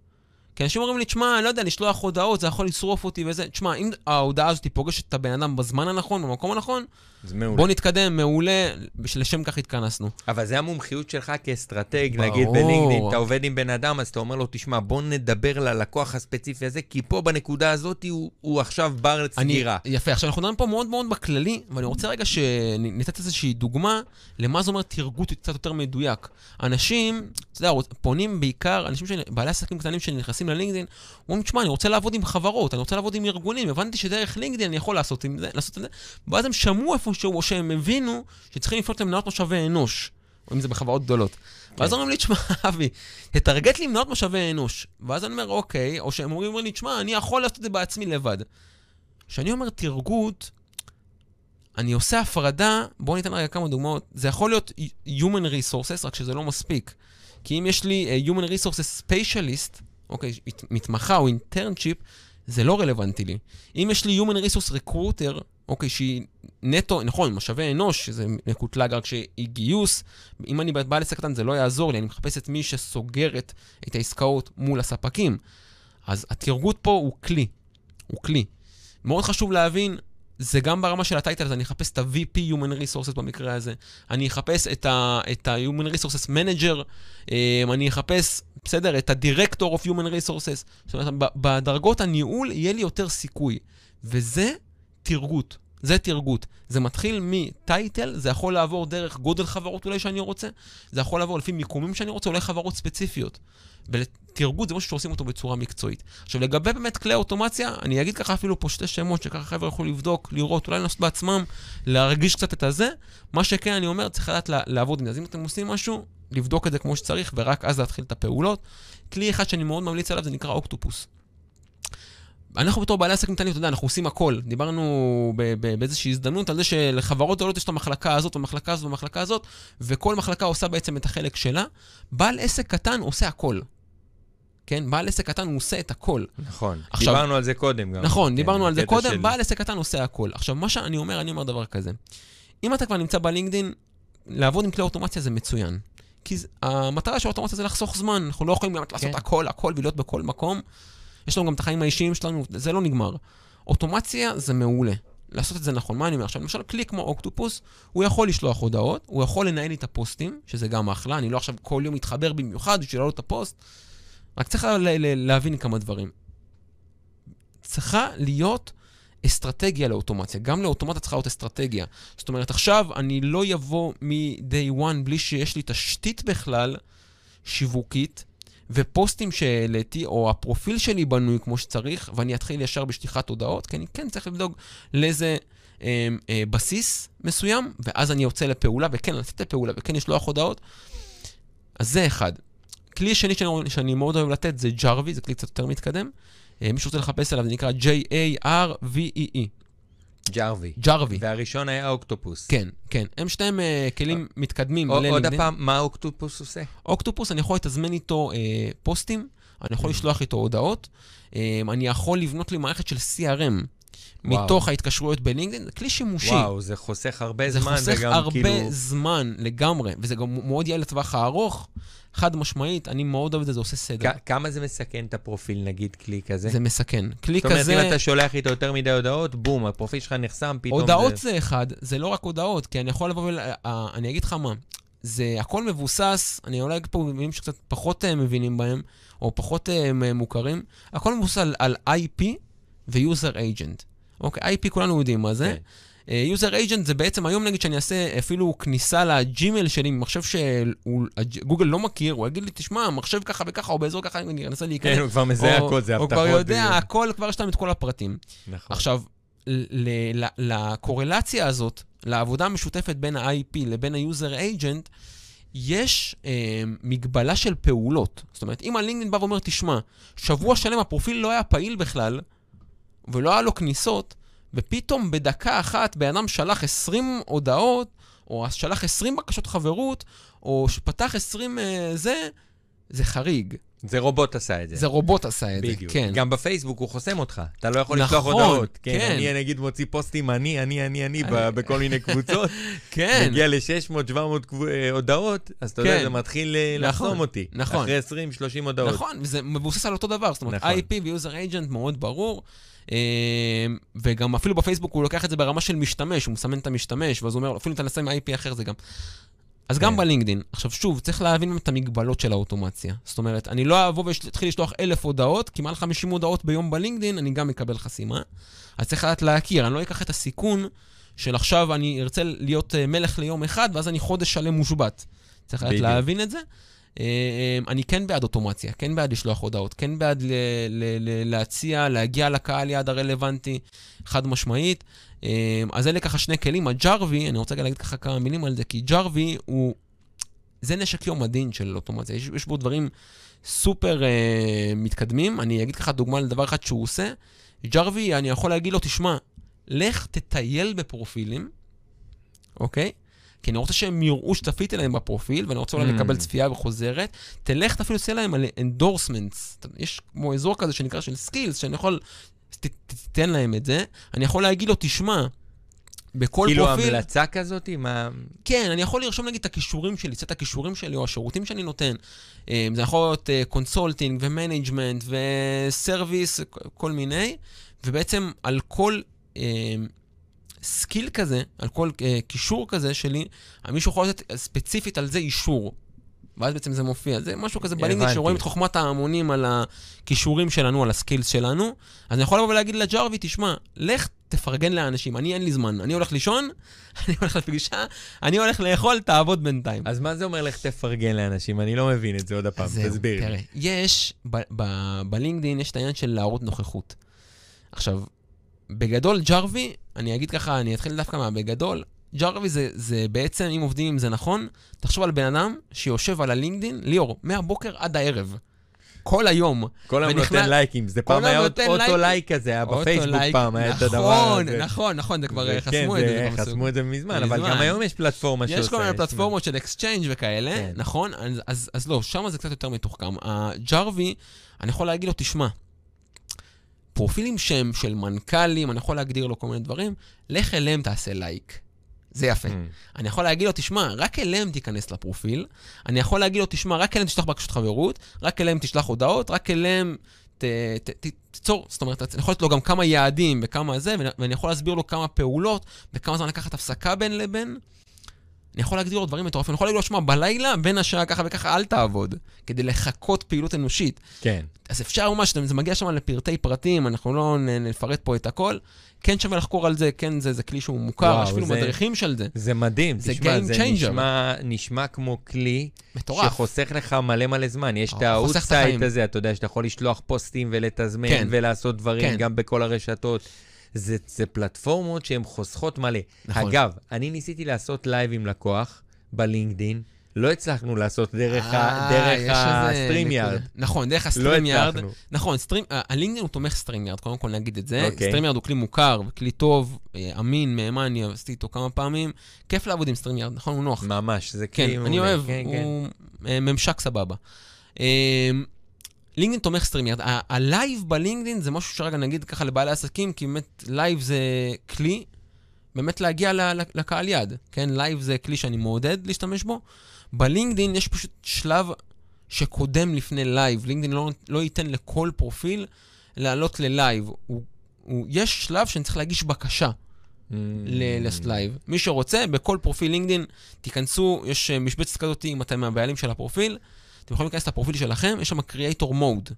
כי אנשים אומרים לי, תשמע, אני לא יודע, לשלוח הודעות, זה יכול לשרוף אותי וזה. תשמע, אם ההודעה הזאת פוגשת את הבן אדם בזמן הנכון, במקום הנכון, זה מעולה. בוא נתקדם, מעולה, לשם כך התכנסנו. אבל זה המומחיות שלך כאסטרטג. נגיד בלינקדאין, אתה עובד עם בן אדם, אז אתה אומר לו, תשמע, בוא נדבר ללקוח הספציפי הזה, כי פה בנקודה הזאת הוא, הוא עכשיו בר סגירה. אני, יפה, עכשיו אנחנו מדברים פה מאוד מאוד בכללי, ואני רוצה רגע שניתן איזושהי דוגמה למה זה אומר תרגות קצת יותר מדויק. אנשים, אתה יודע, פונים בעיקר, אנשים, בעלי עסקים קטנים שנכנסים ללינקדאין, אומרים, תשמע, אני רוצה לעבוד עם חברות, אני רוצה לעבוד עם ארגונים, הבנתי שדרך לינקדאין אני יכול לעשות עם זה, לעשות את זה, ואז הם שמעו איפשהו, או שהם הבינו שצריכים לפנות למנהלות משאבי אנוש, או אם זה בחברות גדולות. ואז אומרים לי, תשמע, אבי, תטרגט לי מנהלות משאבי אנוש. ואז אני אומר, אוקיי, או שהם אומרים לי, תשמע, אני יכול לעשות את זה בעצמי לבד. כשאני אומר תרגות, אני עושה הפרדה, בואו ניתן רגע כמה דוגמאות. זה יכול להיות Human Resources, רק שזה לא מספיק. כי אם יש לי uh, Human Resources Specialist, אוקיי, מת- מתמחה או אינטרנצ'יפ, זה לא רלוונטי לי. אם יש לי Human Resource Recruiter, אוקיי, שהיא נטו, נכון, משאבי אנוש, שזה מקוטלג רק שהיא גיוס, אם אני בעל עסק קטן זה לא יעזור לי, אני מחפש את מי שסוגרת את העסקאות מול הספקים. אז התרגות פה הוא כלי, הוא כלי. מאוד חשוב להבין, זה גם ברמה של הטייטל, אני אחפש את ה-VP Human Resources במקרה הזה, אני אחפש את ה-Human Resources Manager, אמ, אני אחפש, בסדר, את ה-Director of Human Resources. זאת אומרת, בדרגות הניהול יהיה לי יותר סיכוי. וזה תרגות. זה תרגות. זה מתחיל מטייטל, זה יכול לעבור דרך גודל חברות אולי שאני רוצה, זה יכול לעבור לפי מיקומים שאני רוצה, אולי חברות ספציפיות. ותרגות זה משהו שעושים אותו בצורה מקצועית. עכשיו, לגבי באמת כלי אוטומציה, אני אגיד ככה אפילו פה שתי שמות, שככה חבר'ה יוכלו לבדוק, לראות, אולי לנסות בעצמם, להרגיש קצת את הזה. מה שכן, אני אומר, צריך לדעת לעבוד עם זה. אז אם אתם עושים משהו, לבדוק את זה כמו שצריך, ורק אז להתחיל את הפעולות. כלי אחד שאני מאוד ממליץ עליו, זה נקרא אוקטופוס. אנחנו בתור בעלי עסקים קטנים, אתה יודע, אנחנו עושים הכל. דיברנו ב- ב- באיזושהי הזדמנות על זה שלחברות גדולות יש את המחלקה הזאת, המחלקה הזאת והמחלקה הזאת, וכל מחלקה עושה בעצם את החלק שלה. בעל עסק קטן עושה הכל. כן? בעל עסק קטן הוא עושה את הכל. נכון. עכשיו- דיברנו על זה קודם גם. נכון, כן, דיברנו על זה קודם, של- בעל עסק קטן עושה הכל. עכשיו, מה שאני אומר, אני אומר דבר כזה. אם אתה כבר נמצא בלינקדין, לעבוד עם כלי אוטומציה זה מצוין. כי המטרה של האוטומציה זה לחסוך זמן, אנחנו לא יכולים באמת לעשות כן. הכל, הכל ולהיות בכל מקום. יש לנו גם את החיים האישיים שלנו, זה לא נגמר. אוטומציה זה מעולה. לעשות את זה נכון. מה אני אומר עכשיו? למשל, כלי כמו אוקטופוס, הוא יכול לשלוח הודעות, הוא יכול לנהל לי את הפוסטים, שזה גם אחלה, אני לא עכשיו כל יום מתחבר במיוחד בשביל להעלות את הפוסט, רק צריך להבין כמה דברים. צריכה להיות אסטרטגיה לאוטומציה. גם לאוטומציה צריכה להיות אסטרטגיה. זאת אומרת, עכשיו אני לא אבוא מ-day one בלי שיש לי תשתית בכלל שיווקית, ופוסטים שהעליתי, או הפרופיל שלי בנוי כמו שצריך, ואני אתחיל ישר בשליחת הודעות, כי אני כן צריך לבדוק לאיזה אה, אה, בסיס מסוים, ואז אני יוצא לפעולה, וכן, לצאת לפעולה, וכן לשלוח הודעות. אז זה אחד. כלי שני שאני, שאני מאוד אוהב לתת זה ג'רווי, זה כלי קצת יותר מתקדם. אה, מי שרוצה לחפש עליו, זה נקרא J-A-R-V-E-E. ג'רווי. ג'רווי. והראשון היה אוקטופוס. כן, כן. הם שניהם אה, כלים מתקדמים עוד- עוד. הפעם, מה אוקטופוס עושה? אוקטופוס, אני יכול לתזמן איתו אה, פוסטים, אני יכול לשלוח איתו הודעות, אה, אני יכול לבנות לי מערכת של CRM וואו. מתוך ההתקשרויות בלינקדאין, זה כלי שימושי. וואו, זה חוסך הרבה זה זמן, חוסך וגם הרבה כאילו... זמן לגמרי, וזה גם מאוד יעיל לטווח הארוך. חד משמעית, אני מאוד אוהב את זה, זה עושה סדר. כ- כמה זה מסכן את הפרופיל, נגיד, כלי כזה? זה מסכן. כלי זאת אומרת, כזה... אם אתה שולח איתו יותר מדי הודעות, בום, הפרופיל שלך נחסם, פתאום הודעות זה... זה אחד, זה לא רק הודעות, כי אני יכול לבוא ול... אה, אני אגיד לך מה, זה הכל מבוסס, אני אולי אגיד פה מילים שקצת פחות אה, מבינים בהם, או פחות אה, מוכרים, הכל מבוסס על, על IP ו-user agent. אוקיי, IP כולנו יודעים מה זה. אה, user agent זה בעצם, היום נגיד שאני אעשה אפילו כניסה לג'ימל שלי ממחשב שגוגל לא מכיר, הוא יגיד לי, תשמע, המחשב ככה וככה, או באזור ככה, אני אנסה להיכנס. כן, הוא כבר מזהה הכל, זה הוא הבטחות. כבר יודע, בדיוק. הכל, כבר יש להם את כל הפרטים. נכון. עכשיו, ל- ל- לקורלציה הזאת, לעבודה המשותפת בין ה-IP לבין ה-user agent, יש אה, מגבלה של פעולות. זאת אומרת, אם הלינקדאין בא ואומר, תשמע, שבוע שלם הפרופיל לא היה פעיל בכלל, ולא היה לו כניסות, ופתאום בדקה אחת בן אדם שלח 20 הודעות, או שלח 20 בקשות חברות, או שפתח 20 אה, זה, זה חריג. זה רובוט עשה את זה. זה רובוט עשה את זה, בדיוק. כן. גם בפייסבוק הוא חוסם אותך. אתה לא יכול לשלוח נכון, הודעות. כן. כן. אני נגיד מוציא פוסטים אני, אני, אני, אני, ב- בכל מיני קבוצות. (laughs) כן. מגיע ל-600, 700 הודעות, אז אתה יודע, כן. זה מתחיל אה, נכון, לחסום אותי. נכון. אחרי 20, 30 הודעות. נכון, וזה מבוסס על אותו דבר, זאת אומרת, נכון. IP ו-user agent מאוד ברור, אה, וגם אפילו בפייסבוק הוא לוקח את זה ברמה של משתמש, הוא מסמן את המשתמש, ואז הוא אומר, אפילו אם אתה נסע עם IP אחר זה גם... אז גם כן. בלינקדין. עכשיו שוב, צריך להבין את המגבלות של האוטומציה. זאת אומרת, אני לא אבוא ואתחיל לשלוח אלף הודעות, כי מעל 50 הודעות ביום בלינקדין, אני גם אקבל חסימה. אז צריך לדעת להכיר, אני לא אקח את הסיכון של עכשיו אני ארצה להיות אה, מלך ליום אחד, ואז אני חודש שלם מושבת. צריך לדעת. להבין את זה. אה, אני כן בעד אוטומציה, כן בעד לשלוח הודעות, כן בעד ל- ל- ל- להציע, להגיע לקהל יעד הרלוונטי, חד משמעית. אה, אז אלה ככה שני כלים. הג'רווי, אני רוצה להגיד ככה כמה מילים על זה, כי ג'רווי הוא... זה נשק יום הדין של אוטומציה, יש, יש בו דברים סופר אה, מתקדמים. אני אגיד ככה דוגמה לדבר אחד שהוא עושה. ג'רווי, אני יכול להגיד לו, תשמע, לך תטייל בפרופילים, אוקיי? כי אני רוצה שהם יראו שצפיתי להם בפרופיל, ואני רוצה אולי Mm. לקבל צפייה חוזרת, תלך אפילו תעשה להם על endorsements. יש כמו אזור כזה שנקרא של skills, שאני יכול, ת, ת, תתן להם את זה. אני יכול להגיד לו, תשמע, בכל כאילו פרופיל... המלצה כזאת, מה... כן, אני יכול לרשום נגיד את הכישורים שלי, סט הכישורים שלי או השירותים שאני נותן. אה, זה יכול להיות consulting ו management ו service, כל מיני, ובעצם על כל אה, skill כזה, על כל אה, כישור כזה שלי, מישהו יכול לתת ספציפית על זה אישור. ואז בעצם זה מופיע. זה משהו כזה הבנתי. שרואים את חוכמת ההמונים על הכישורים שלנו, על ה skills שלנו. אז אני יכול לבוא ולהגיד לג'רווי, תשמע, לך תפרגן לאנשים, אני אין לי זמן, אני הולך לישון, (laughs) אני הולך לפגישה, אני הולך לאכול, תעבוד בינתיים. אז מה זה אומר לך תפרגן לאנשים? אני לא מבין את זה עוד הפעם, תסביר תראה. יש, בלינקדאין יש את העניין של להראות נוכחות. עכשיו, בגדול, ג'רווי, אני אגיד ככה, אני אתחיל דווקא מהבגדול, ג'רווי זה, זה בעצם, אם עובדים עם זה נכון, תחשוב על בן אדם שיושב על הלינקדאין, ליאור, מהבוקר עד הערב. כל היום. כל היום ונכנס- נותן לייקים, זה פעם היה אוטו. לייק כזה, היה בפייסבוק לייק. פעם, היה את הדבר נכון, הזה. נכון, נכון, זה כבר אה, כן, חסמו את זה. עשו. חסמו את זה מזמן, אבל. גם היום יש פלטפורמה שעושה. יש כל מיני פלטפורמות של exchange וכאלה, כן. נכון? אז, אז, אז לא, שם זה קצת יותר מתוחכם. הג'רווי, אני יכול להגיד לו, תשמע, פרופילים שהם של מנכ"לים, אני יכול להגדיר לו כל מיני דברים, לך אליהם תעשה לייק. זה יפה. Mm. אני יכול להגיד לו, תשמע, רק אליהם תיכנס לפרופיל. אני יכול להגיד לו, תשמע, רק אליהם תשלח בקשות חברות, רק אליהם תשלח הודעות, רק אליהם ת, ת, ת, תיצור, זאת אומרת, אני יכול לתת לו גם כמה יעדים וכמה זה, ואני- יכול להסביר לו כמה פעולות, וכמה זמן לקחת הפסקה בין לבין. אני יכול להגדיר לו דברים מטורפים, אני יכול להגיד לו, שמע, בלילה, בין השעה ככה וככה, אל תעבוד, כדי לחקות פעילות אנושית. כן. אז אפשר ממש, זה מגיע שם לפרטי פרטים, אנחנו לא נפרט פה את הכל. כן שווה לחקור על זה, כן, זה, זה כלי שהוא מוכר, וואו, יש אפילו מדריכים של זה. זה מדהים, זה תשמע, זה. נשמע, נשמע כמו כלי מטורף. שחוסך לך מלא מלא זמן. יש את אה, את האוטסייט. הזה, אתה יודע, שאתה יכול לשלוח פוסטים ולתזמן כן. ולעשות דברים כן. גם בכל הרשתות. זה, זה פלטפורמות שהן חוסכות מלא. נכון. אגב, אני ניסיתי לעשות לייב עם לקוח בלינקדין, לא הצלחנו לעשות דרך, ה, אה, דרך יש איזה ה StreamYard. נקודה. נכון, דרך לא ה StreamYard. הצלחנו. נכון, סטרים, ה- הלינקדאין הוא תומך StreamYard, קודם כל נגיד את זה. אוקיי. StreamYard הוא כלי מוכר וכלי טוב, אה, אמין, מהימן, אני עשיתי איתו כמה פעמים. כיף לעבוד עם StreamYard, נכון? הוא נוח. ממש, זה כן, כלי אני מעולה. אוהב, כן, כן. הוא אה, ממשק סבבה. לינקדאין תומך StreamYard. ה- הלייב בלינקדאין זה משהו שרגע נגיד ככה לבעלי עסקים, כי באמת לייב זה כלי באמת להגיע לקהל יעד, כן? לייב זה כלי שאני מעודד להשתמש בו. בלינקדאין יש פשוט שלב שקודם לפני לייב. לינקדאין לא, לא ייתן לכל פרופיל לעלות ללייב. הוא, הוא, יש שלב שאני צריך להגיש בקשה. Mm. ללייב. מי שרוצה, בכל פרופיל לינקדאין, תיכנסו, יש אה, משבצת כזאת, אם אתם מהבעלים של הפרופיל, אתם יכולים להיכנס לפרופיל שלכם, יש שם Creator Mode.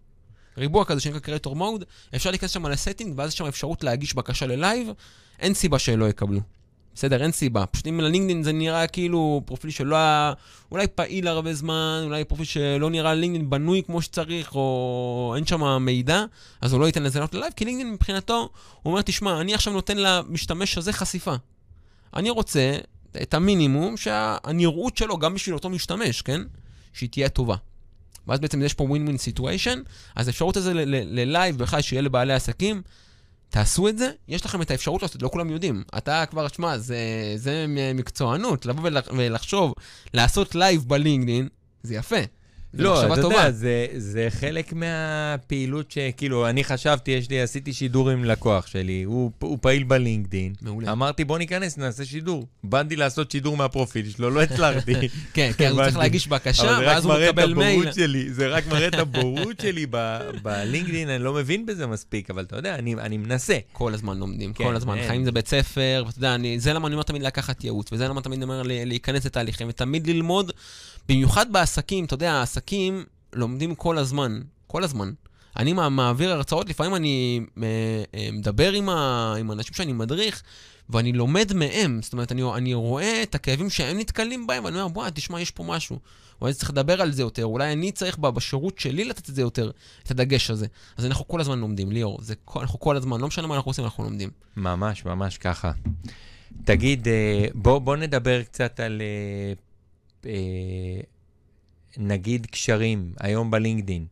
ריבוע כזה שנקרא Creator Mode, אפשר להיכנס שם ל setting, ואז יש שם אפשרות להגיש בקשה ללייב, אין סיבה שלא יקבלו. בסדר, אין סיבה. פשוט אם ללינקדאין זה נראה כאילו פרופיל שלא היה אולי פעיל הרבה זמן, אולי פרופיל שלא נראה לינקדאין בנוי כמו שצריך, או אין שם מידע, אז הוא לא ייתן לזה לעלות ללייב, כי לינקדאין מבחינתו, הוא אומר, תשמע, אני עכשיו נותן למשתמש הזה חשיפה. אני רוצה את המינימום שהנראות שלו, גם בשביל אותו משתמש, כן? שהיא תהיה טובה. ואז בעצם יש פה win win situation, אז האפשרות ל- ללייב בכלל שיהיה לבעלי עסקים, תעשו את זה, יש לכם את האפשרות לעשות, לא כולם יודעים. אתה כבר, שמע, זה, זה מקצוענות, לבוא ולח, ולחשוב, לעשות לייב בלינקדאין, זה יפה. לא, אתה טובה. יודע, זה, זה חלק מהפעילות שכאילו, אני חשבתי, יש לי, עשיתי שידור עם לקוח שלי, הוא, הוא פעיל בלינקדין. מעולה. אמרתי, בוא ניכנס, נעשה שידור. באתי לעשות שידור מהפרופיל שלו, לא הצלחתי. (laughs) כן, כן, הוא צריך. להגיש בקשה, ואז הוא מקבל מייל. שלי, זה רק מראה את הבורות (laughs) שלי ב- בלינקדין, אני לא מבין בזה מספיק, אבל אתה יודע, אני, אני מנסה. כל הזמן לומדים, כן, כל הזמן. חיים זה בית ספר, ואתה יודע, אני, זה למה אני אומר תמיד לקחת ייעוץ, וזה למה תמיד אומר להיכנס לתהליכים, ותמיד ללמוד, במיוחד בעסקים, אתה יודע, העסקים לומדים כל הזמן, כל הזמן. אני מע- מעביר הרצאות, לפעמים אני אה, אה, מדבר עם, ה, עם האנשים שאני מדריך, ואני לומד מהם, זאת אומרת, אני, אני רואה את הכאבים שהם נתקלים בהם, ואני אומר, בוא, תשמע, יש פה משהו. אולי צריך לדבר על זה יותר, אולי אני צריך בשירות שלי לתת את זה יותר, את הדגש הזה. אז אנחנו כל הזמן לומדים, ליאור, זה אנחנו כל הזמן, לא משנה מה אנחנו עושים, אנחנו לומדים. ממש, ממש ככה. תגיד, אה, בוא, בוא נדבר קצת על, נגיד, קשרים, היום בלינקדין.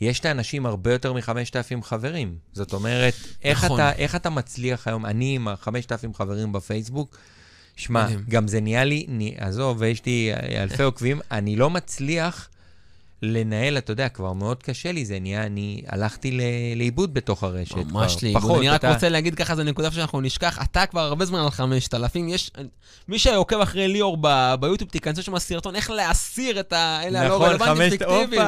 יש לאנשים הרבה יותר מ-5,000 חברים. זאת אומרת, איך, נכון. אתה, איך אתה מצליח היום, אני עם ה-5,000 חברים בפייסבוק, שמע. גם זה נהיה לי, עזוב, ויש לי אלפי עוקבים, אני לא מצליח לנהל, אתה יודע, כבר מאוד קשה לי, זה נהיה, אני הלכתי לאיבוד בתוך הרשת. ממש כבר לאיבוד. פחות, אני רק אתה- רוצה להגיד ככה, זו נקודה שאנחנו נשכח. אתה כבר הרבה זמן על 5,000. יש... מי שעוקב אחרי ליאור ב- ביוטיוב, תיכנסו שם סרטון איך להסיר את האלה הלא נכון, רלוונטיים פיקטיביים.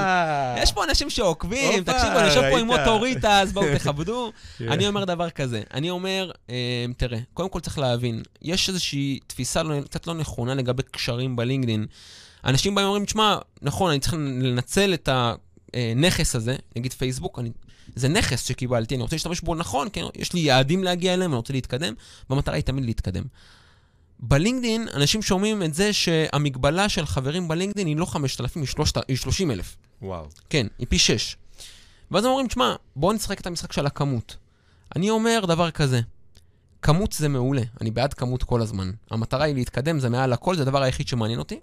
יש פה אנשים שעוקבים, תקשיבו, אני יושב פה עם ראית? אוטוריטה, אז בואו (laughs) תכבדו. כן. אני אומר דבר כזה, אני אומר, אה, תראה, קודם כל צריך להבין, יש איזושהי תפיסה לא- קצת לא נכונה לגבי קשרים בלינקדין. אנשים באים ואומרים, תשמע, נכון, אני צריך לנצל את הנכס הזה, נגיד פייסבוק, אני, זה נכס שקיבלתי, אני רוצה להשתמש בו נכון, כן, יש לי יעדים להגיע אליהם, אני רוצה להתקדם, והמטרה היא תמיד להתקדם. בלינקדין, אנשים שומעים את זה שהמגבלה של חברים בלינקדין היא לא 5,000, היא 30,000. וואו. כן, היא פי 6. ואז הם אומרים, תשמע, בואו נשחק את המשחק של הכמות. אני אומר דבר כזה, כמות זה מעולה, אני בעד כמות כל הזמן. המטרה היא להתקדם, זה מעל הכל, זה הדבר היחיד שמעניין אותי.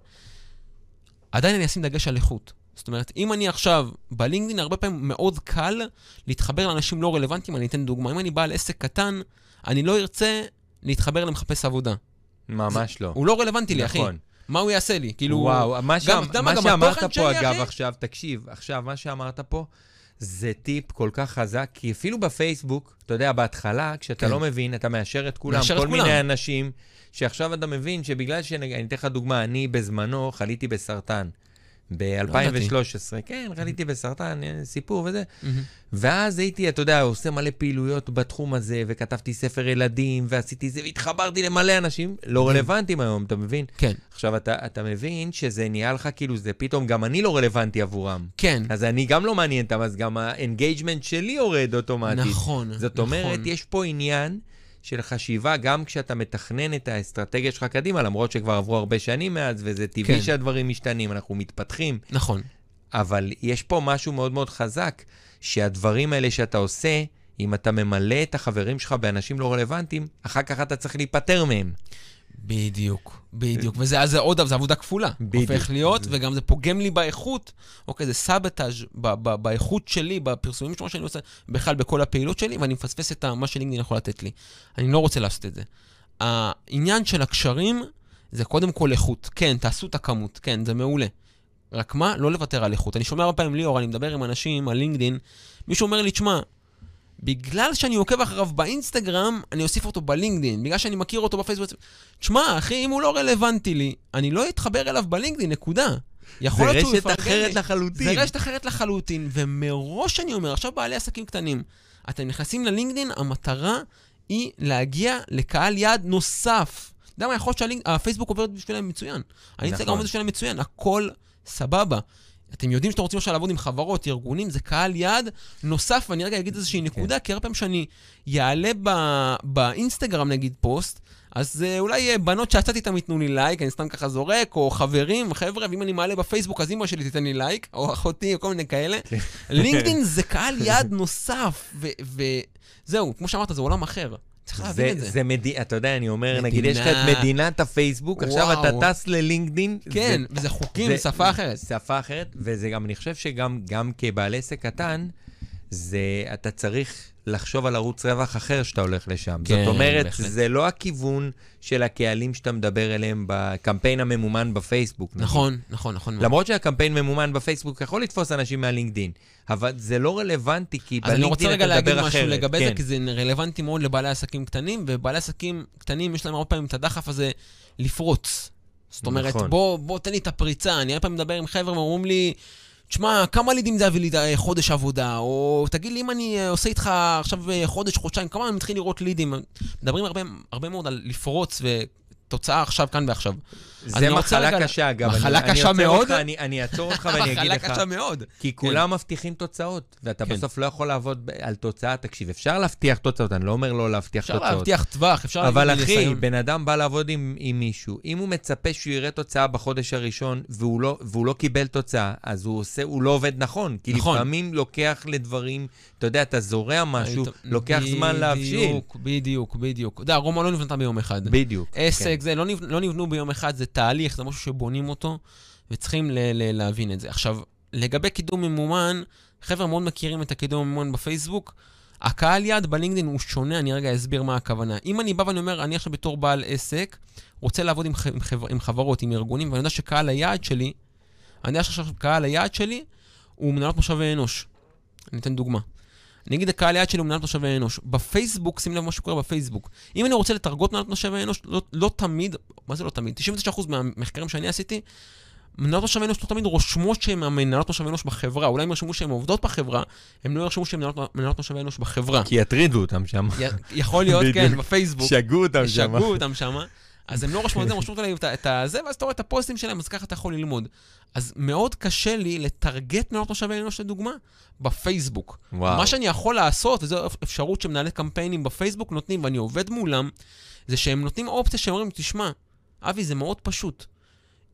עדיין אני אשים דגש על איכות. זאת אומרת, אם אני עכשיו בלינקדאין, הרבה פעמים מאוד קל להתחבר לאנשים לא רלוונטיים, אני אתן דוגמה. אם אני בעל עסק קטן, אני לא ארצה להתחבר למחפש עבודה. ממש לא. הוא לא רלוונטי לי, אחי. נכון. מה הוא יעשה לי? כאילו... וואו, מה, גם- אתה יודע מה, גם שאמרת פה, אגב, אחי? עכשיו, תקשיב, עכשיו, מה שאמרת פה, זה טיפ כל כך חזק, כי אפילו בפייסבוק, אתה יודע, בהתחלה, כשאתה כן. לא מבין, אתה מאשר את כולם, מאשר את כל כולם. מיני אנשים, שעכשיו אתה מבין שבגלל ש... אני אתן לך דוגמה, אני בזמנו חליתי בסרטן. ב-2013, כן, חליתי בסרטן, אה, סיפור וזה. ואז הייתי, אתה יודע, עושה מלא פעילויות בתחום הזה, וכתבתי ספר ילדים, ועשיתי זה, והתחברתי למלא אנשים לא רלוונטיים היום, אתה מבין? כן, עכשיו, אתה, אתה מבין שזה נהיה לך כאילו, זה פתאום, גם אני לא רלוונטי עבורם. כן. אז אני גם לא מעניין אותם, אז גם ה engagement שלי יורד אוטומטית. נכון, זאת נכון. אומרת, יש פה עניין של חשיבה, גם כשאתה מתכנן את האסטרטגיה שלך קדימה, למרות שכבר עברו הרבה שנים מאז, וזה טבעי כן. שהדברים משתנים, אנחנו מתפתחים. נכון. אבל יש פה משהו מאוד מאוד חזק, שהדברים האלה שאתה עושה, אם אתה ממלא את החברים שלך באנשים לא רלוונטיים, אחר כך אתה צריך להיפטר מהם. בדיוק, בדיוק. וזה אז זה עוד, זה עבודה כפולה. בדיוק. הופך להיות, וגם זה פוגם לי באיכות. אוקיי, זה ב- באיכות שלי, בפרסומים שלו שאני עושה, בכלל בכל הפעילות שלי, ואני מפספס את מה שלינקדאין יכול לתת לי. אני לא רוצה לעשות את זה. העניין של הקשרים זה קודם כל איכות. כן, תעשו את הכמות, כן, זה מעולה. רק מה? לא לוותר על איכות. אני שומע הרבה פעמים, ליאור, אני מדבר עם אנשים על לינקדאין, מישהו אומר לי, תשמע, בגלל שאני עוקב אחריו באינסטגרם, אני אוסיף אותו בלינקדאין. בגלל שאני מכיר אותו בפייסבוק. תשמע, אחי, אם הוא לא רלוונטי לי, אני לא אתחבר אליו בלינקדאין, נקודה. יכול זה להיות שהוא רשת יפרגן אחרת לי. לחלוטין. זה רשת אחרת לחלוטין, ומראש אני אומר, עכשיו בעלי עסקים קטנים, אתם נכנסים ללינקדאין, המטרה היא להגיע לקהל יעד נוסף. אתה יודע מה, יכול להיות שהפייסבוק עובד בשבילם מצוין. האינסטגרם נכון. עובד בשבילם מצוין, הכל סבבה. אתם יודעים שאתם רוצים עכשיו לעבוד עם חברות, ארגונים, זה קהל יעד נוסף, ואני רגע אגיד איזושהי נקודה, כי הרבה פעמים שאני יעלה ב- באינסטגרם נגיד פוסט, אז אה, אולי אה, בנות שיצאתי איתן ייתנו לי לייק, אני סתם ככה זורק, או חברים, חבר'ה, ואם אני מעלה בפייסבוק, אז אמא שלי תיתן לי לייק, או אחותי, או כל מיני כאלה. לינקדאין זה קהל יעד נוסף, וזהו, כמו שאמרת, זה עולם אחר. צריך להבין זה, את זה. זה מדי... אתה יודע, אני אומר, נגיד, יש לך את מדינה. מדינת הפייסבוק, עכשיו וואו. אתה טס ללינקדין. כן, זה- וזה חוקים, זה- שפה אחרת. שפה אחרת, וזה גם, אני חושב שגם גם כבעל עסק קטן, זה, אתה צריך לחשוב על ערוץ רווח אחר שאתה הולך לשם. כן, זאת אומרת, בהחלט. זה לא הכיוון של הקהלים שאתה מדבר אליהם בקמפיין הממומן בפייסבוק. נכון, נכון, נכון. מאוד. למרות שהקמפיין ממומן בפייסבוק יכול לתפוס אנשים מהלינקדין, אבל זה לא רלוונטי, כי אז אני רוצה בלינקדין רגע אתה להגיד מדבר משהו אחרת. לגבי כן. זה, כי זה רלוונטי מאוד לבעלי עסקים קטנים, ובעלי עסקים קטנים יש להם הרבה פעמים את הדחף הזה לפרוץ. זאת אומרת, נכון. בוא, בוא תן לי את הפריצה. אני הרבה פעמים מדבר עם חבר'ה ואומרים לי, תשמע, כמה לידים זה יביא לי אה, חודש עבודה? או תגיד לי אם אני אה, עושה איתך עכשיו אה, חודש, חודשיים, כמה אני מתחיל לראות לידים? מדברים הרבה, הרבה מאוד על לפרוץ ותוצאה עכשיו, כאן ועכשיו. זה אני רוצה מחלה רגע- קשה, אגב. אני- מחלה אני קשה עוצר מאוד. אותך, אני אני אעצור אותך ואני אגיד מחלה לך. קשה מאוד. כי כולם מבטיחים תוצאות, ואתה כן. בסוף לא יכול לעבוד על תוצאה. תקשיב, אפשר להבטיח תוצאות, אני לא אומר לא להבטיח אפשר תוצאות. להבטיח טווח, אפשר אבל אחי, מניסיון. בן אדם בא לעבוד עם, עם מישהו, אם הוא מצפה שהוא יראה תוצאה בחודש הראשון והוא לא, והוא לא קיבל תוצאה, אז הוא עושה, הוא לא עובד נכון. כי נכון. לפעמים לוקח לדברים, אתה יודע, אתה זורע משהו, היית- לוקח זמן להבשיל. בדיוק, בדיוק, בדיוק. אתה יודע, רומא לא נבנתה ביום אחד. בדיוק. עסק, כן. זה לא, נבנ, לא נבנו ביום אחד, זה תהליך, זה משהו שבונים אותו, וצריכים ל- ל- להבין את זה. עכשיו, לגבי קידום ממומן, חבר'ה מאוד מכירים את הקידום ממומן בפייסבוק. הקהל יעד בלינקדאין הוא שונה, אני רגע אסביר מה הכוונה. אם אני בא ואני אומר, אני עכשיו בתור בעל עסק, רוצה לעבוד עם, חבר, עם חברות, עם ארגונים, ואני יודע שקהל היעד שלי, אני יודע שעכשיו קהל היעד שלי הוא מנהלות משאבי אנוש. אני אתן דוגמה. נגיד הקהל היעד שלי הוא מנהלת משאבי אנוש. בפייסבוק, שים לב מה שקורה בפייסבוק. אם אני רוצה לתרגות מנהלות משאבי אנוש, לא, לא תמיד, מה זה לא תמיד? 99% מהמחקרים שאני עשיתי, מנהלות משאבי אנוש לא תמיד רושמות שהן המנהלות משאבי אנוש בחברה. אולי הם ירשמו שהן עובדות בחברה, הם לא ירשמו שהן מנהלות, משאבי אנוש בחברה. כי יטרידו אותם שם. יכול להיות, כן. בפייסבוק. שגו אותם שם. שגו אותם שם. אז הם לא רשמו את זה, הם רשמו עליהם את ה- את הזה, ואז אתה רואה את הפוסטים שלהם, אז ככה אתה יכול ללמוד. אז מאוד קשה לי לטרגט מנהלות משאבי אנוש, לדוגמה, בפייסבוק. וואו. מה שאני יכול לעשות, וזו אפשרות שמנהלי קמפיינים בפייסבוק נותנים, ואני עובד מולם, זה שהם נותנים אופציה שהם אומרים, תשמע, אבי, זה מאוד פשוט.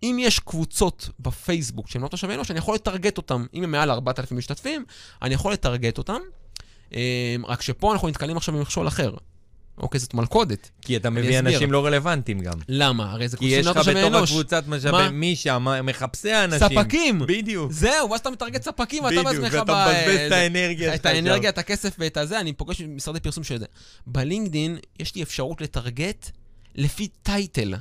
אם יש קבוצות בפייסבוק שהן לא תושבי אנוש, אני יכול לטרגט אותם. אם הם מעל 4,000 משתתפים, אני יכול לטרגט אותם. אה, רק שפה אנחנו נתקלים עכשיו במכשול אחר. אוקיי, זאת מלכודת. כי אתה מביא. אנשים לא רלוונטיים גם. למה? הרי זה כי יש קבוצות לך תושבי בתוך אנוש. הקבוצת? משאבי, מי שם? מחפשי האנשים. ספקים. בדיוק. זהו, ואז אתה מטרגט ספקים, ואתה בדיוק, בעצמך... ואתה ב- מבזבז את האנרגיה את שלך שם. האנרגיה, את הכסף ואת הזה, אני פוגש משרדי פרסום של זה. בלינקדין יש לי אפשרות לטרגט לפי title.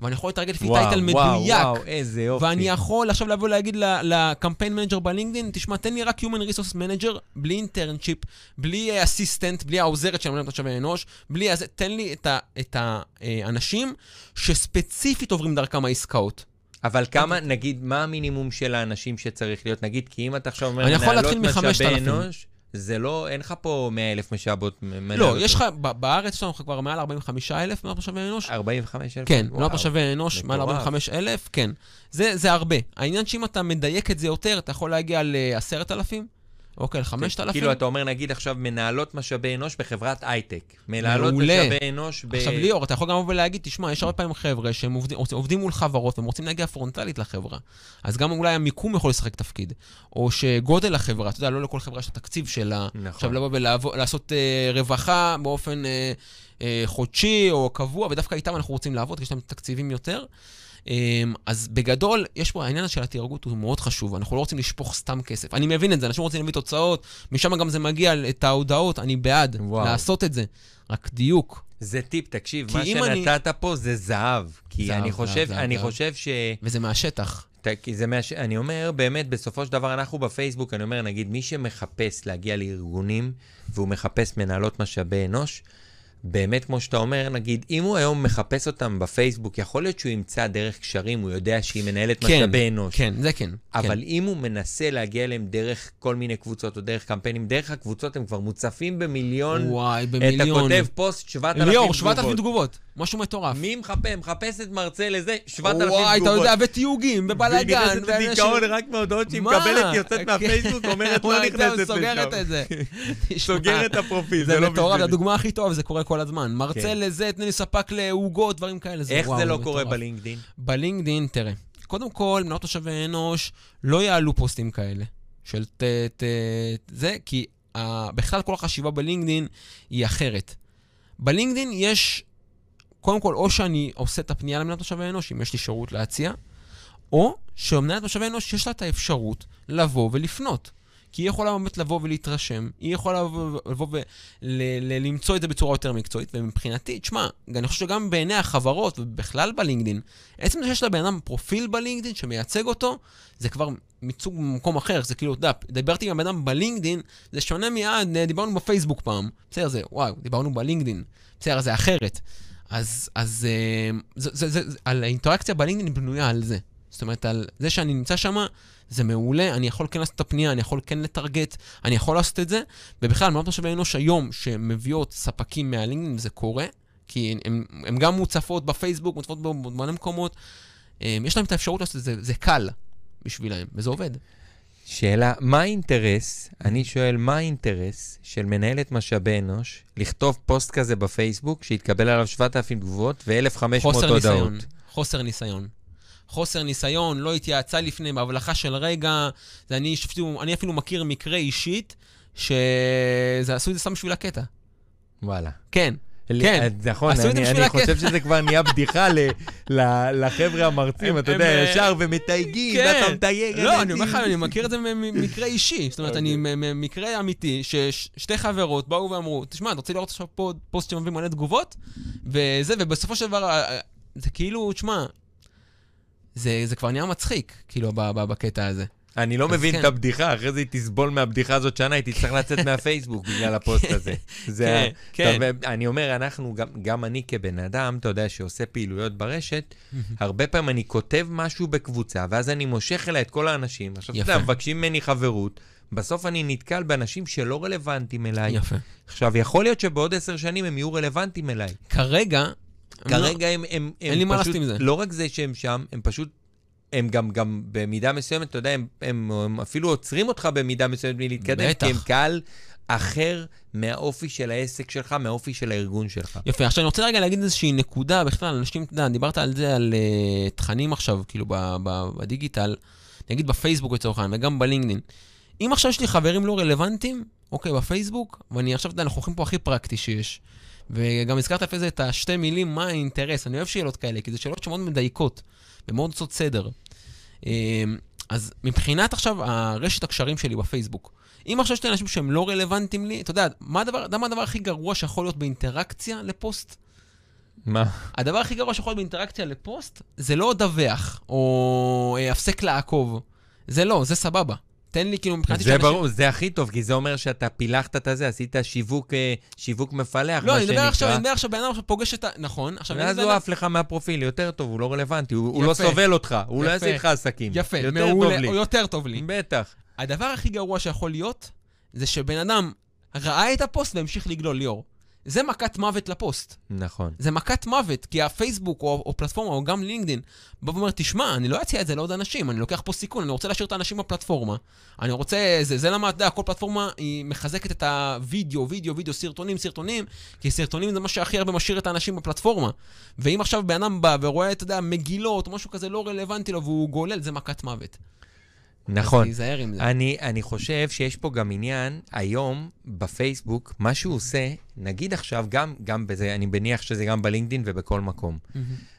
ואני יכול לטרגט לפי וואו, title וואו, מדויק. וואו, איזה יופי. ואני יכול עכשיו לבוא להגיד ל Campaign Manager בלינקדין, תשמע, תן לי רק Human Resource Manager, בלי internship, בלי assistant, בלי העוזרת של מנהלת משאבי אנוש, בלי הזה, תן לי את ה- את האנשים שספציפית עוברים דרכם העסקאות. אבל כמה, נגיד, מה המינימום של האנשים שצריך להיות? נגיד, כי אם אתה עכשיו אומר אני יכול להתחיל משאבי מ-5,000. זה לא, אין לך פה 100 אלף משאבות. לא, יש לך, בארץ יש לנו כבר מעל 45 אלף מנהלות משאבי אנוש. 45 אלף? כן, מנהלות משאבי אנוש, מעל מטורף. 45 אלף, כן. זה, זה הרבה. העניין שאם אתה מדייק את זה יותר, אתה יכול להגיע ל-10,000, אוקיי, ל-5,000. כאילו, אתה אומר, נגיד עכשיו, מנהלות משאבי אנוש בחברת הייטק. מנהלות מעולה. משאבי אנוש ב... עכשיו ליאור, אתה יכול גם לבוא ולהגיד, תשמע, יש הרבה פעמים חבר'ה שהם עובדים, עובדים מול חברות והם רוצים להגיע פרונטלית לחברה. אז גם אולי המיקום יכול לשחק תפקיד. או שגודל החברה, אתה יודע, לא לכל חברה יש את התקציב שלה. נכון. עכשיו לבוא ולעשות אה, רווחה באופן אה, אה, חודשי או קבוע, ודווקא איתם אנחנו רוצים לעבוד, כי יש להם תקציבים יותר. אה, אז בגדול, יש פה, העניין של התרגות הוא מאוד חשוב, אנחנו לא רוצים לשפוך סתם כסף. אני מבין את זה, אנשים רוצים להביא תוצאות, משם גם זה מגיע, את ההודעות, אני בעד וואו. לעשות את זה. רק דיוק. זה טיפ, תקשיב, מה אם אני- שנתת פה זה זהב. כי זהב, אני חושב, זהב, אני זהב. חושב ש... וזה מהשטח. כי זה מהש... אני אומר, באמת, בסופו של דבר, אנחנו בפייסבוק, אני אומר, נגיד, מי שמחפש להגיע לארגונים, והוא מחפש מנהלות משאבי אנוש, באמת, כמו שאתה אומר, נגיד, אם הוא היום מחפש אותם בפייסבוק, יכול להיות שהוא ימצא דרך קשרים, הוא יודע שהיא מנהלת כן, משאבי אנוש. כן, זה כן. אבל כן. אם הוא מנסה להגיע אליהם דרך כל מיני קבוצות או דרך קמפיינים, דרך הקבוצות הם כבר מוצפים במיליון. וואי, אתה במיליון. כותב פוסט 7,000 תגובות. ליאור, 7,000 תגובות. משהו מטורף. מי מחפש? מחפשת מרצה לזה, 7,000 תגובות. וואי, אתה יודע, ותיוגים, והיא ובלאגן. נכנסת לדיכאון רק מההודעות שהיא? מקבלת, היא יוצאת כן. מהפייסבוק, אומרת לא נכנסת לשם. סוגרת את זה. (laughs) סוגרת את הפרופיל, זה לא מטורף, בשבילי. הדוגמה הכי טובה, זה קורה כל הזמן. מרצה כן. לזה, תני לי ספק לעוגות, דברים כאלה. איך זה לא קורה. בלינקדין? בלינקדין, תראה, קודם כל, מנהלות תושבי אנוש לא יעלו פוסטים כאלה. של ת... ת זה, כי בכלל כל החשיבה בלינקדין היא אחרת. בלינקדין יש, קודם כל, או שאני עושה את הפנייה למנהלת משאבי אנוש, אם יש לי שירות להציע, או שמנהלת משאבי אנוש יש לה את האפשרות לבוא ולפנות. כי היא יכולה באמת לבוא ולהתרשם, היא יכולה לבוא, לבוא ולמצוא את זה בצורה יותר מקצועית, ומבחינתי, תשמע, אני חושב שגם בעיני החברות ובכלל בלינקדין, עצם זה שיש לבן אדם פרופיל בלינקדין שמייצג אותו, זה כבר מיצוג במקום אחר, זה כאילו, אתה יודע, דיברתי עם הבן אדם בלינקדין, זה שונה מיד, דיברנו בפייסבוק פעם, בסדר, זה, וואו, דיברנו בלינקדין, בסדר, זה אחרת. אז, אז אה, זה, זה, זה, זה, על האינטראקציה בלינקדין היא בנויה על זה. זאת אומרת, על זה שאני נמצא שם, זה מעולה, אני יכול כן לעשות את הפנייה, אני יכול כן לטרגט, אני יכול לעשות את זה, ובכלל, מאות משאבי אנוש היום שמביאות ספקים מהלינקדאין, זה קורה, כי הן גם מוצפות בפייסבוק, מוצפות במלא מקומות, אה, יש להם את האפשרות לעשות את זה, זה קל בשבילם, וזה עובד. שאלה, מה האינטרס, אני שואל, מה האינטרס של מנהלת משאבי אנוש לכתוב פוסט כזה בפייסבוק שיתקבל עליו 7,000 תגובות ו-1,500 חוסר הודעות? ניסיון, חוסר ניסיון. חוסר ניסיון, לא התייעצה לפני, בהבלחה של רגע. זה אני, אפילו, אני אפילו מכיר מקרה אישית, שזה עשו את זה סתם בשביל הקטע. וואלה. כן. כן, נכון, עשו את זה אני, בשביל אני. חושב שזה כבר נהיה בדיחה ל, ל, לחבר'ה המרצים, אתה יודע, אה, ישר ומתייגים, כן. ואתה מתייג. לא, אני אומר לך, אני מכיר את זה ממקרה אישי. זאת אומרת. אני מ- מ- מקרה אמיתי, ששתי חברות באו ואמרו, תשמע, אתה רוצה לראות עכשיו פה פוסט שמביא מלא תגובות? וזה, ובסופו של דבר, אה, אה, זה כאילו, תשמע, זה זה כבר נהיה מצחיק, כאילו, בקטע הזה. אני לא מבין כן. את הבדיחה, אחרי זה היא תסבול מהבדיחה הזאת שנה, היא תצטרך לצאת (laughs) מהפייסבוק בגלל הפוסט הזה. (laughs) זה כן, כן. טוב, אני אומר, אנחנו, גם, גם אני כבן אדם, אתה יודע, שעושה פעילויות ברשת, (laughs) הרבה פעמים אני כותב משהו בקבוצה, ואז אני מושך אליי את כל האנשים. עכשיו, אתה יודע. מבקשים ממני חברות, בסוף אני נתקל באנשים שלא רלוונטיים אליי. יפה. עכשיו, יכול להיות שבעוד עשר שנים הם יהיו רלוונטיים אליי. כרגע... כרגע הם, הם, הם אין לי מה פשוט, לעשות עם זה. לא רק זה שהם שם, הם פשוט, הם גם, גם במידה מסוימת, אתה יודע, הם, הם, הם אפילו עוצרים אותך במידה מסוימת מלהתקדם, בטח. כי הם קהל אחר מהאופי של העסק שלך, מהאופי של הארגון שלך. יפה, עכשיו אני רוצה רגע להגיד איזושהי נקודה, בכלל, אנשים, אתה יודע, דיברת על זה, על uh, תכנים עכשיו, כאילו, ב- ב- בדיגיטל, נגיד בפייסבוק לצורך העניין, וגם בלינקדאין. אם עכשיו יש לי חברים לא רלוונטיים, אוקיי, בפייסבוק, ואני עכשיו, אתה יודע, אנחנו הולכים פה הכי פרקטי שיש. וגם הזכרת לפני זה את השתי מילים, מה האינטרס. אני אוהב שאלות כאלה, כי זה שאלות שמאוד מדייקות, ומאוד עושות סדר. אה, אז מבחינת עכשיו הרשת הקשרים שלי בפייסבוק, אם עכשיו יש לי אנשים שהם לא רלוונטיים לי, אתה יודע, מה הדבר, מה הדבר הכי גרוע שיכול להיות באינטראקציה לפוסט? מה? הדבר הכי גרוע שיכול להיות באינטראקציה לפוסט, זה לא דווח, או אה, הפסק לעקוב. זה לא, זה סבבה. תן לי כאילו מבחינתי זה ברור, זה הכי טוב, כי זה אומר שאתה פילחת את הזה, עשית שיווק, אה, שיווק מפלח, לא, אני מדבר עכשיו, אני. מדבר עכשיו, בן אדם עכשיו פוגש את ה... נכון, עכשיו... ואז הוא עף לך מהפרופיל, יותר טוב, הוא לא רלוונטי, הוא הוא לא. סובל אותך, הוא לא. יעשה איתך עסקים. יפה, יותר טוב מעולה, לי. או יותר טוב לי. בטח. הדבר הכי גרוע שיכול להיות, זה שבן אדם ראה את הפוסט והמשיך לגלול, ליאור. זה מכת מוות לפוסט. נכון. זה מכת מוות, כי הפייסבוק או, או פלטפורמה או גם לינקדין בא ואומר, תשמע, אני לא אציע את זה לעוד אנשים, אני לוקח פה סיכון, אני רוצה להשאיר את האנשים בפלטפורמה. אני רוצה, זה, זה למה, אתה יודע, כל פלטפורמה היא מחזקת את הווידאו, וידאו, וידאו, סרטונים, סרטונים, כי סרטונים זה מה שהכי הרבה משאיר את האנשים בפלטפורמה. ואם עכשיו בן אדם בא ורואה, אתה יודע, מגילות, או משהו כזה לא רלוונטי לו, והוא גולל, זה מכת מוות. נכון. אז תיזהר עם זה. אני, אני חושב שיש פה גם עניין, היום בפייסבוק, מה שהוא עושה, נגיד עכשיו, גם, גם בזה, אני מניח שזה גם בלינקדאין ובכל מקום.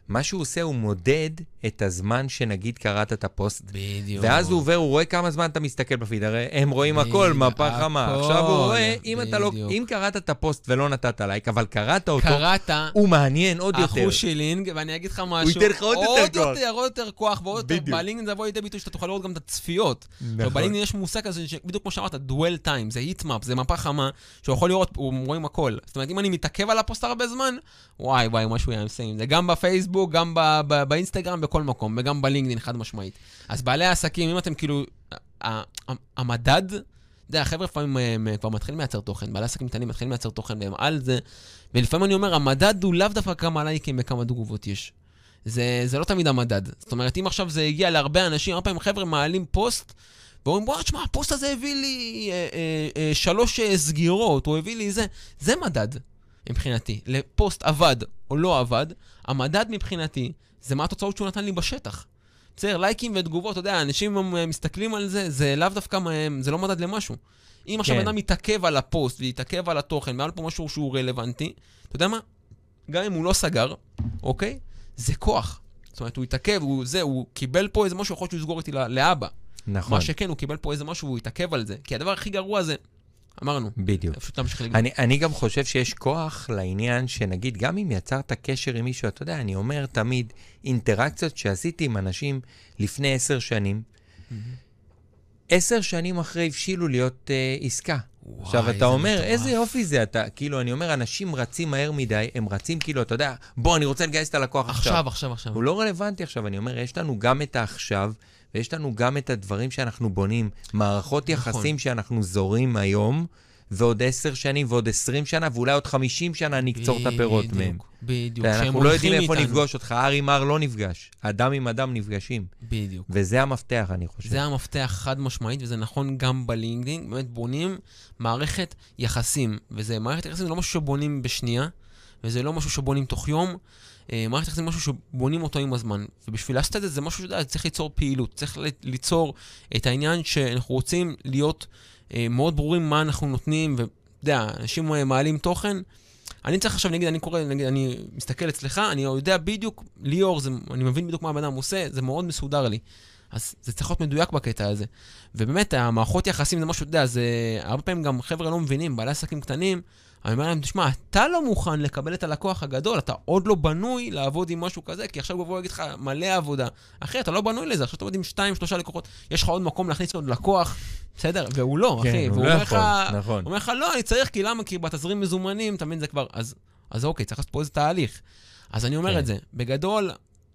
מה שהוא עושה, הוא מודד את הזמן שנגיד קראת את הפוסט, בדיוק. ואז הוא עובר, הוא רואה כמה זמן אתה מסתכל בפיד, הרי הם רואים הכל, מפה חמה. עכשיו הוא רואה, אם אתה לא. אם קראת את הפוסט ולא נתת לייק, אבל קראת אותו, קראת, הוא מעניין עוד יותר. אחושילינג, ואני אגיד לך משהו, ייתן לך עוד יותר כוח. עוד יותר, עוד יותר כוח, ועוד יותר. בלינקדאין זה יבוא לידי ביטוי שאתה תוכל לראות גם את הצפיות. נכון. בלינקדאין יש מושג כזה, בדיוק כמו שאמרת, דואל טיים, זה היטמאפ, זה מפה חמה, שהוא יכול לראות, הוא רואים הכל. זאת אומרת, אם אני מתעכב על הפוסט הרבה זמן, וואי וואי, משהו היה מסיים. זה גם בפייסבוק, גם ב- ב- באינסטגרם, בכל מקום, וגם בלינקדאין, חד משמעית. אז בעלי העסקים, אם אתם כאילו, המדד, אתה יודע, החבר'ה לפעמים הם, אה, כבר מתחילים לייצר תוכן, בעלי עסקים קטנים מתחילים לייצר תוכן והם על זה, ולפעמים אני אומר, המדד הוא לאו דווקא כמה לייקים וכמה תגובות יש. זה, זה לא תמיד המדד. זאת אומרת, אם עכשיו זה הגיע להרבה אנשים, הרבה פעמים חבר'ה מעלים פוסט, ואומרים, בוא, תשמע, הפוסט הזה הביא לי אה, אה, אה, שלוש אה, סגירות, הוא הביא לי זה. זה מדד, מבחינתי. לפוסט עבד או לא עבד, המדד מבחינתי זה מה התוצאות שהוא נתן לי בשטח. בסדר, לייקים ותגובות, אתה יודע, אנשים מסתכלים על זה, זה לאו דווקא, מהם, זה לא מדד למשהו. אם עכשיו כן. אדם מתעכב על הפוסט ויתעכב על התוכן, והיה לו פה משהו שהוא רלוונטי, אתה יודע מה? גם אם הוא לא סגר, אוקיי? זה כוח. זאת אומרת, הוא התעכב, הוא זה, הוא קיבל פה איזה משהו, יכול להיות שהוא יסגור איתי לאבא. נכון, מה שכן, הוא קיבל פה איזה משהו והוא התעכב על זה. כי הדבר הכי גרוע זה, אמרנו, בדיוק. פשוט להמשיך לגמור. אני, אני גם חושב שיש כוח לעניין שנגיד, גם אם יצרת קשר עם מישהו, אתה יודע, אני אומר תמיד, אינטראקציות שעשיתי עם אנשים לפני עשר שנים, עשר שנים אחרי הבשילו להיות uh, עסקה. וואי, עכשיו, אתה אומר, מטורף. איזה יופי זה אתה, כאילו, אני אומר, אנשים רצים מהר מדי, הם רצים כאילו, אתה יודע, בוא, אני רוצה לגייס את הלקוח עכשיו. עכשיו, עכשיו, עכשיו. הוא לא רלוונטי עכשיו, אני אומר, יש לנו גם את העכשיו, ויש לנו גם את הדברים שאנחנו בונים, מערכות נכון. יחסים שאנחנו זורים היום, ועוד עשר שנים ועוד עשרים שנה, ואולי עוד חמישים שנה נקצור את הפירות בדיוק, מהם. בדיוק. שהם ואנחנו לא יודעים איפה איתנו. נפגוש אותך, עם הר לא נפגש, אדם עם אדם נפגשים. בדיוק. וזה המפתח, אני חושב. זה המפתח חד משמעית, וזה נכון גם בלינקדאין. באמת בונים מערכת יחסים, וזה מערכת יחסים זה לא משהו שבונים בשנייה, וזה לא משהו שבונים תוך יום. אה, מערכת יחסים זה משהו שבונים אותו עם הזמן. ובשביל לעשות את זה, זה משהו שאתה יודע, צריך ליצור פעילות. צריך ליצור את העניין שאנחנו רוצים להיות אה, מאוד ברורים מה אנחנו נותנים, ואתה יודע, אנשים אה, מעלים תוכן, אני צריך עכשיו, נגיד, אני קורא, נגיד, אני מסתכל אצלך, אני יודע בדיוק, ליאור, זה, אני מבין בדיוק מה הבן אדם עושה, זה מאוד מסודר לי. אז זה צריך להיות מדויק בקטע הזה. ובאמת, המערכות יחסים זה משהו, אתה יודע, זה הרבה פעמים גם חבר'ה לא מבינים, בעלי עסקים קטנים, אני אומר להם, תשמע, אתה לא מוכן לקבל את הלקוח הגדול, אתה עוד לא בנוי לעבוד עם משהו כזה, כי עכשיו הוא יבוא ויגיד לך מלא עבודה. אחי, אתה לא בנוי לזה, עכשיו אתה עובד עם שתיים, שלושה לקוחות, יש לך עוד מקום להכניס עוד לקוח, בסדר? והוא לא, כן, אחי. הוא והוא לא יכול, נכון. הוא אומר לך, לא, אני צריך, כי למה? כי בתזרים מזומנים, אתה מבין, זה כבר... אז, אז אוקיי, צריך לעשות פה איזה תהליך. אז אני אומר כן. את זה. בגדול,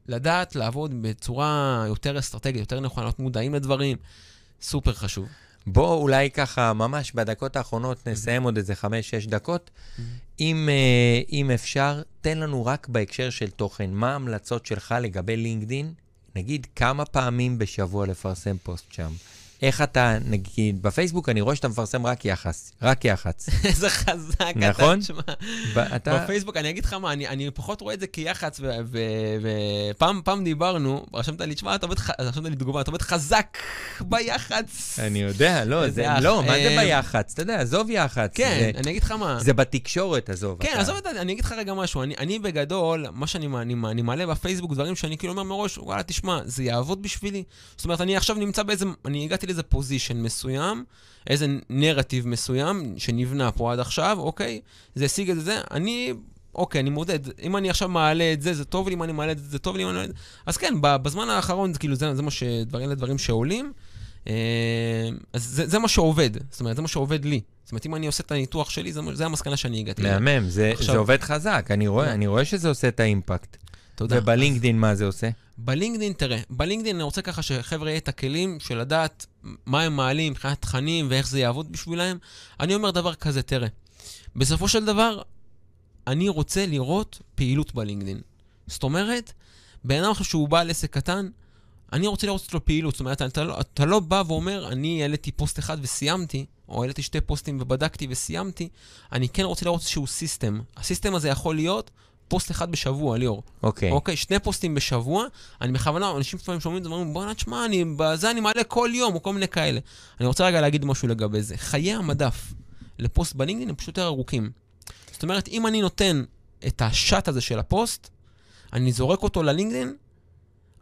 לדעת לעבוד בצורה יותר אסטרטגית, יותר נכונה, להיות מודעים לדברים, סופר חשוב. בוא אולי ככה, ממש בדקות האחרונות, נסיים עוד איזה חמש-שש דקות. אם, אה, אם אפשר, תן לנו רק בהקשר של תוכן, מה ההמלצות שלך לגבי לינקדין? נגיד, כמה פעמים בשבוע לפרסם פוסט שם? איך אתה, נגיד, בפייסבוק אני רואה שאתה מפרסם רק יחס, רק יח"צ. (laughs) איזה חזק אתה, נכון? תשמע. ב- אתה... בפייסבוק, אני אגיד לך מה, אני, אני פחות רואה את זה כיח"צ, ופעם פעם דיברנו, רשמת לי, תשמע, אתה עובד, ח- רשמת לי תגובה, אתה עובד חזק ביח"צ. אני יודע, לא, (laughs) זה, אח. לא, מה זה אה, ביח"צ? אתה יודע, עזוב יח"צ. כן, זה, אני אגיד לך מה. זה בתקשורת, עזוב. כן, אתה- עזוב את זה, אני אגיד לך רגע משהו. אני, אני בגדול, מה שאני אני, אני מעלה בפייסבוק, דברים שאני כאילו אומר מראש, וואלה, תשמע, זה יעבוד בשבילי. זאת אומרת, אני עכשיו נמצא באיזה, אני הגעתי לאיזה פוזיישן מסוים, איזה נרטיב מסוים שנבנה פה עד עכשיו, אוקיי? זה השיג את זה, אני... אוקיי, אני מודד. אם אני עכשיו מעלה את זה, זה טוב לי, אם אני מעלה את זה, זה טוב לי, אם אני מעלה את זה... אז כן, בזמן האחרון, כאילו, זה, זה מה ש... דברים, אלה דברים שעולים. אה, אז זה, זה מה שעובד. זאת אומרת, זה מה שעובד לי. זאת אומרת, אם אני עושה את הניתוח שלי, זה, זה המסקנה שאני הגעתי. מהמם, זה, עכשיו- זה עובד חזק, אני רואה, לא. אני רואה שזה עושה את האימפקט. תודה. ובלינקדין מה זה עושה? בלינקדין, תראה, בלינקדין אני רוצה ככה שחבר'ה יהיה את הכלים של לדעת מה הם מעלים מבחינת תכנים ואיך זה יעבוד בשבילם. אני אומר דבר כזה, תראה, בסופו של דבר, אני רוצה לראות פעילות בלינקדין. זאת אומרת, בן אדם עכשיו שהוא בעל עסק קטן, אני רוצה לראות אצלו פעילות. זאת אומרת, אתה לא, אתה לא בא ואומר, אני העליתי פוסט אחד וסיימתי, או העליתי שתי פוסטים ובדקתי וסיימתי, אני כן רוצה לראות איזשהו system. ה system הזה יכול להיות פוסט אחד בשבוע, ליאור. אוקיי. אוקיי, שני פוסטים בשבוע, אני בכוונה, אנשים לפעמים שומעים את זה ואומרים, בוא'נה, תשמע, אני, בזה אני מעלה כל יום, או כל מיני כאלה. אני רוצה רגע להגיד משהו לגבי זה. חיי המדף לפוסט בלינקדאין הם פשוט יותר ארוכים. זאת אומרת, אם אני נותן את ה shot הזה של הפוסט, אני זורק אותו ללינקדאין,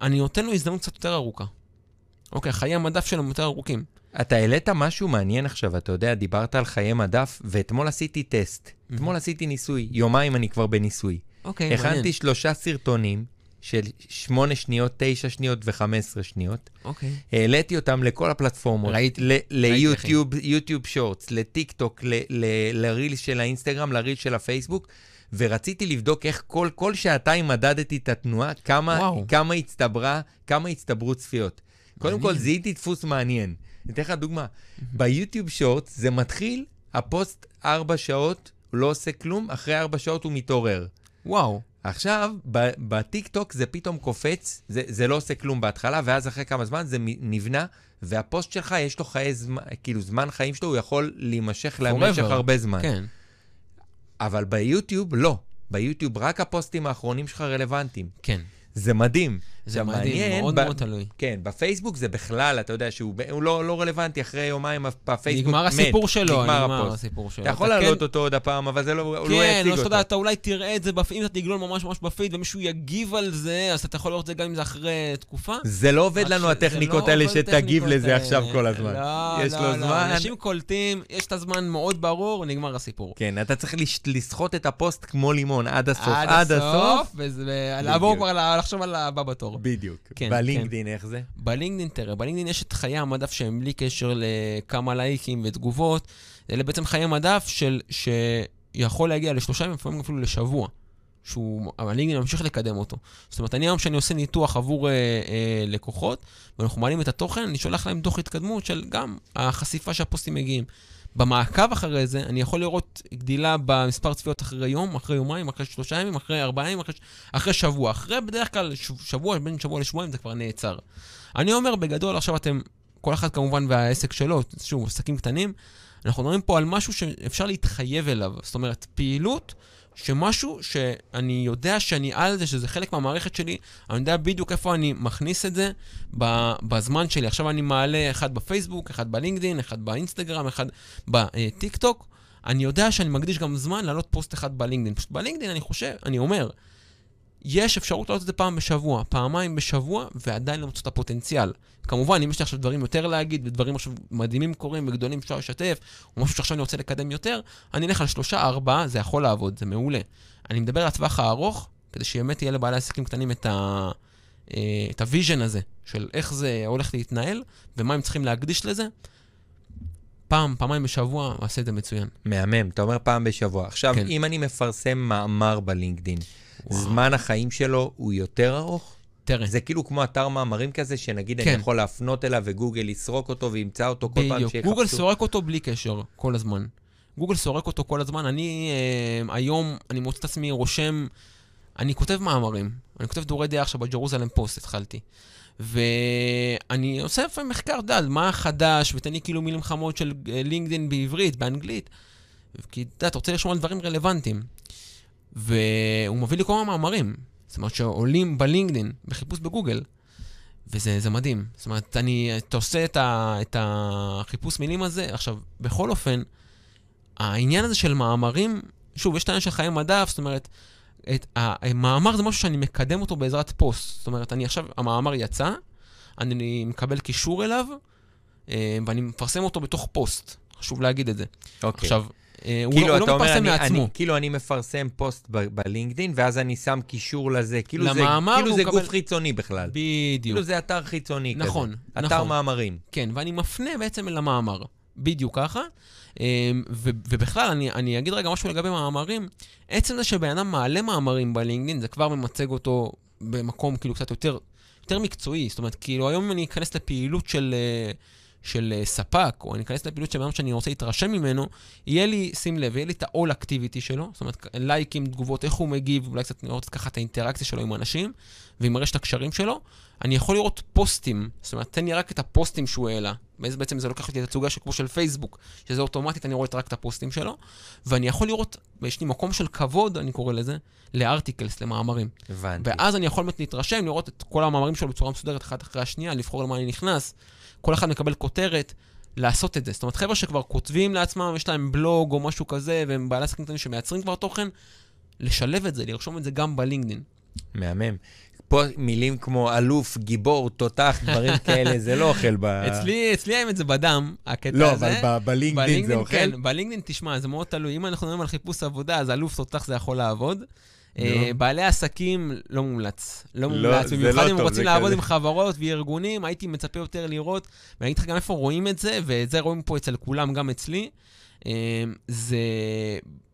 אני נותן לו הזדמנות קצת יותר ארוכה. אוקיי, חיי המדף שלהם יותר ארוכים. אתה העלית משהו מעניין עכשיו, אתה יודע, דיברת על חיי מדף, ואתמול עשיתי טסט. אתמול עשיתי ניסוי, יומיים אני כבר בניסוי. אוקיי, הכנתי מעניין. שלושה סרטונים של 8 שניות, 9 שניות ו-15 שניות. אוקיי. העליתי אותם לכל הפלטפורמות. ראיתי, ליוטיוב, יוטיוב שורטס, לטיק טוק, לריל של האינסטגרם, לריל של הפייסבוק, ורציתי לבדוק איך כל, כל שעתיים מדדתי את התנועה, כמה, וואו. כמה הצטברה, כמה הצטברו צפיות. קודם כל, מעניין. זיהיתי דפוס מעניין. אני אתן לך דוגמה. ביוטיוב שורטס זה מתחיל, הפוסט ארבע שעות, הוא לא עושה כלום, אחרי ארבע שעות הוא מתעורר. וואו. עכשיו, ב- בטיק טוק זה פתאום קופץ, זה, זה לא עושה כלום בהתחלה, ואז אחרי כמה זמן זה נבנה, והפוסט שלך, יש לו חיי זמן, כאילו זמן חיים שלו, הוא יכול להימשך למשך. הרבה זמן. כן. אבל ביוטיוב, לא. ביוטיוב רק הפוסטים האחרונים שלך רלוונטיים. כן. זה מדהים. זה מדהים, מעניין, מאוד ב- מאוד תלוי. כן, בפייסבוק זה בכלל, אתה יודע שהוא לא, לא רלוונטי, אחרי יומיים הפייסבוק נגמר מת. הסיפור שלו, נגמר נגמר הפוסט. הסיפור שלו. אתה יכול כן- להעלות אותו עוד הפעם, אבל זה לא, הוא לא כן, יציג לא אותו. אתה אולי תראה את זה, בפ- אם אתה תגלול ממש ממש בפיד ומישהו יגיב על זה, אז אתה יכול לראות את זה גם אם זה אחרי תקופה. זה לא עובד רק לנו שזה הטכניקות לא האלה שתגיב לזה האלה. עכשיו כל הזמן. לא, יש לא, לו לא. זמן. אנשים קולטים, יש את הזמן מאוד ברור, נגמר הסיפור. כן, אתה צריך לסחוט את הפוסט כמו לימון עד הסוף. עד הסוף. וזה- לעבור בדיוק. כבר לחשוב על הבא בתור. בדיוק. כן, בלינקדין, איך זה? בלינקדאין, תראה, בלינקדאין יש את חיי המדף שהם בלי קשר לכמה לייקים ותגובות. אלה בעצם חיי מדף של, שיכול להגיע לשלושה ימים, לפעמים אפילו לשבוע. שהוא, אבל לינקדאין ממשיך לקדם אותו. זאת אומרת, אני היום שאני עושה ניתוח עבור אה, אה, לקוחות, ואנחנו מעלים את התוכן, אני שולח להם דוח התקדמות של גם החשיפה שהפוסטים מגיעים. במעקב אחרי זה, אני יכול לראות גדילה במספר צפיות אחרי יום, אחרי יומיים, אחרי שלושה ימים, אחרי ארבעה ימים, אחרי, אחרי שבוע. אחרי בדרך כלל שבוע, בין שבוע לשבועיים זה כבר נעצר. אני אומר, בגדול, עכשיו אתם, כל אחד כמובן והעסק שלו, שוב, עסקים קטנים, אנחנו מדברים פה על משהו שאפשר להתחייב אליו. זאת אומרת, פעילות שמשהו שאני יודע שאני על זה, שזה חלק מהמערכת שלי, אני יודע בדיוק איפה אני מכניס את זה בזמן שלי. עכשיו אני מעלה אחד בפייסבוק, אחד בלינקדאין, אחד באינסטגרם, אחד בטיק טוק. אני יודע שאני מקדיש גם זמן להעלות פוסט אחד בלינקדאין. פשוט בלינקדאין אני חושב, אני אומר, יש אפשרות לעלות את זה פעם בשבוע, פעמיים בשבוע, ועדיין למצוא את הפוטנציאל. כמובן, אם יש לי עכשיו דברים יותר להגיד, ודברים עכשיו מדהימים קורים וגדולים אפשר לשתף, או משהו שעכשיו אני רוצה לקדם יותר, אני אלך על שלושה, ארבעה, זה יכול לעבוד, זה מעולה. אני מדבר על הטווח הארוך, כדי שבאמת יהיה לבעלי עסקים קטנים את ה... אה, את ה vision הזה, של איך זה הולך להתנהל, ומה הם צריכים להקדיש לזה. פעם, פעמיים בשבוע, הוא עושה את זה מצוין. מהמם, אתה אומר פעם בשבוע. עכשיו, כן. אם אני מפרסם מאמר בלינקדין, וואו. זמן החיים שלו הוא יותר ארוך? תראה, זה כאילו כמו אתר מאמרים כזה, שנגיד כן. אני יכול להפנות אליו וגוגל יסרוק אותו וימצא אותו כל פעם בדיוק. שיחפשו. גוגל סורק אותו בלי קשר, כל הזמן. גוגל סורק אותו כל הזמן. אני אה, היום, אני מוצא את עצמי רושם, אני כותב מאמרים. אני כותב דורי דעה עכשיו בג'רוזלם פוסט, התחלתי. ואני עושה לפעמים מחקר, על מה חדש, ותן לי כאילו מילים חמות של אה, לינקדאין בעברית, באנגלית. כי אתה יודע, אתה רוצה לשמוע על דברים רלוונטיים. והוא מביא לי כל מיני מאמרים. זאת אומרת שעולים בלינקדאין, בחיפוש בגוגל, וזה זה מדהים. זאת אומרת, אני, אתה עושה את, ה, את החיפוש מילים הזה. עכשיו, בכל אופן, העניין הזה של מאמרים, שוב, יש את העניין של חיי מדף, זאת אומרת, את, המאמר זה משהו שאני מקדם אותו בעזרת פוסט. זאת אומרת, אני עכשיו, המאמר יצא, אני מקבל קישור אליו, אה, ואני מפרסם אותו בתוך פוסט. חשוב להגיד את זה. אוקיי. עכשיו, כאילו, לא, הוא לא אומר, מפרסם אני, מעצמו. כאילו אני מפרסם פוסט ב- בלינקדין, ואז אני שם קישור לזה. כאילו זה, למאמר כאילו זה מקבל- גוף חיצוני בכלל. בדיוק. כאילו זה אתר חיצוני כזה. נכון, אתר נכון. מאמרים. כן, ואני מפנה בעצם אל המאמר. בדיוק ככה. אמ, ובכלל, אני, אני אגיד רגע משהו לגבי מאמרים. עצם זה שבן אדם מעלה מאמרים בלינקדאין, זה כבר ממצג אותו במקום כאילו קצת יותר, יותר מקצועי. זאת אומרת, כאילו היום אם אני אכנס לפעילות של, אה, של אה, ספק, או אני אכנס לפעילות של בן אדם שאני רוצה להתרשם ממנו, יהיה לי, שים לב, יהיה לי את ה-all activity שלו, זאת אומרת, לייקים, תגובות, איך הוא מגיב, אולי קצת לראות ככה את האינטראקציה שלו עם אנשים, ועם הרשת הקשרים שלו. אני יכול לראות פוסטים, זאת אומרת, תן לי רק את הפוסטים שהוא העלה. בעצם זה לוקח אותי לתצוגה של כמו של פייסבוק, שזה אוטומטית, אני רואה רק את הפוסטים שלו, ואני יכול לראות, ויש לי מקום של כבוד, אני קורא לזה, לארטיקלס, למאמרים. הבנתי. ואז אני יכול באמת להתרשם, לראות את כל המאמרים שלו בצורה מסודרת, אחת אחרי השנייה, לבחור למה אני נכנס. כל אחד מקבל כותרת, לעשות את זה. זאת אומרת, חבר'ה שכבר כותבים לעצמם, יש להם בלוג או משהו כזה, והם בעלי עסקים קטנים שמייצרים כבר תוכן, לשלב את זה, לרשום את זה גם בלינקדאין. מהמם. פה מילים כמו אלוף, גיבור, תותח, דברים (laughs) כאלה, זה לא אוכל ב... אצלי, אצלי האמת זה בדם, הקטע לא, הזה. אבל ב- בלינקדאין זה אוכל. כן, בלינקדאין, תשמע, זה מאוד תלוי. אם אנחנו מדברים על חיפוש עבודה, אז אלוף תותח זה יכול לעבוד. אה, בעלי עסקים, לא מומלץ. לא לא, מומלץ. במיוחד לא אם רוצים לעבוד כזה. עם חברות וארגונים, הייתי מצפה יותר לראות, ואני אגיד לך גם איפה רואים את זה, ואת זה רואים פה אצל כולם, גם אצלי. אה, זה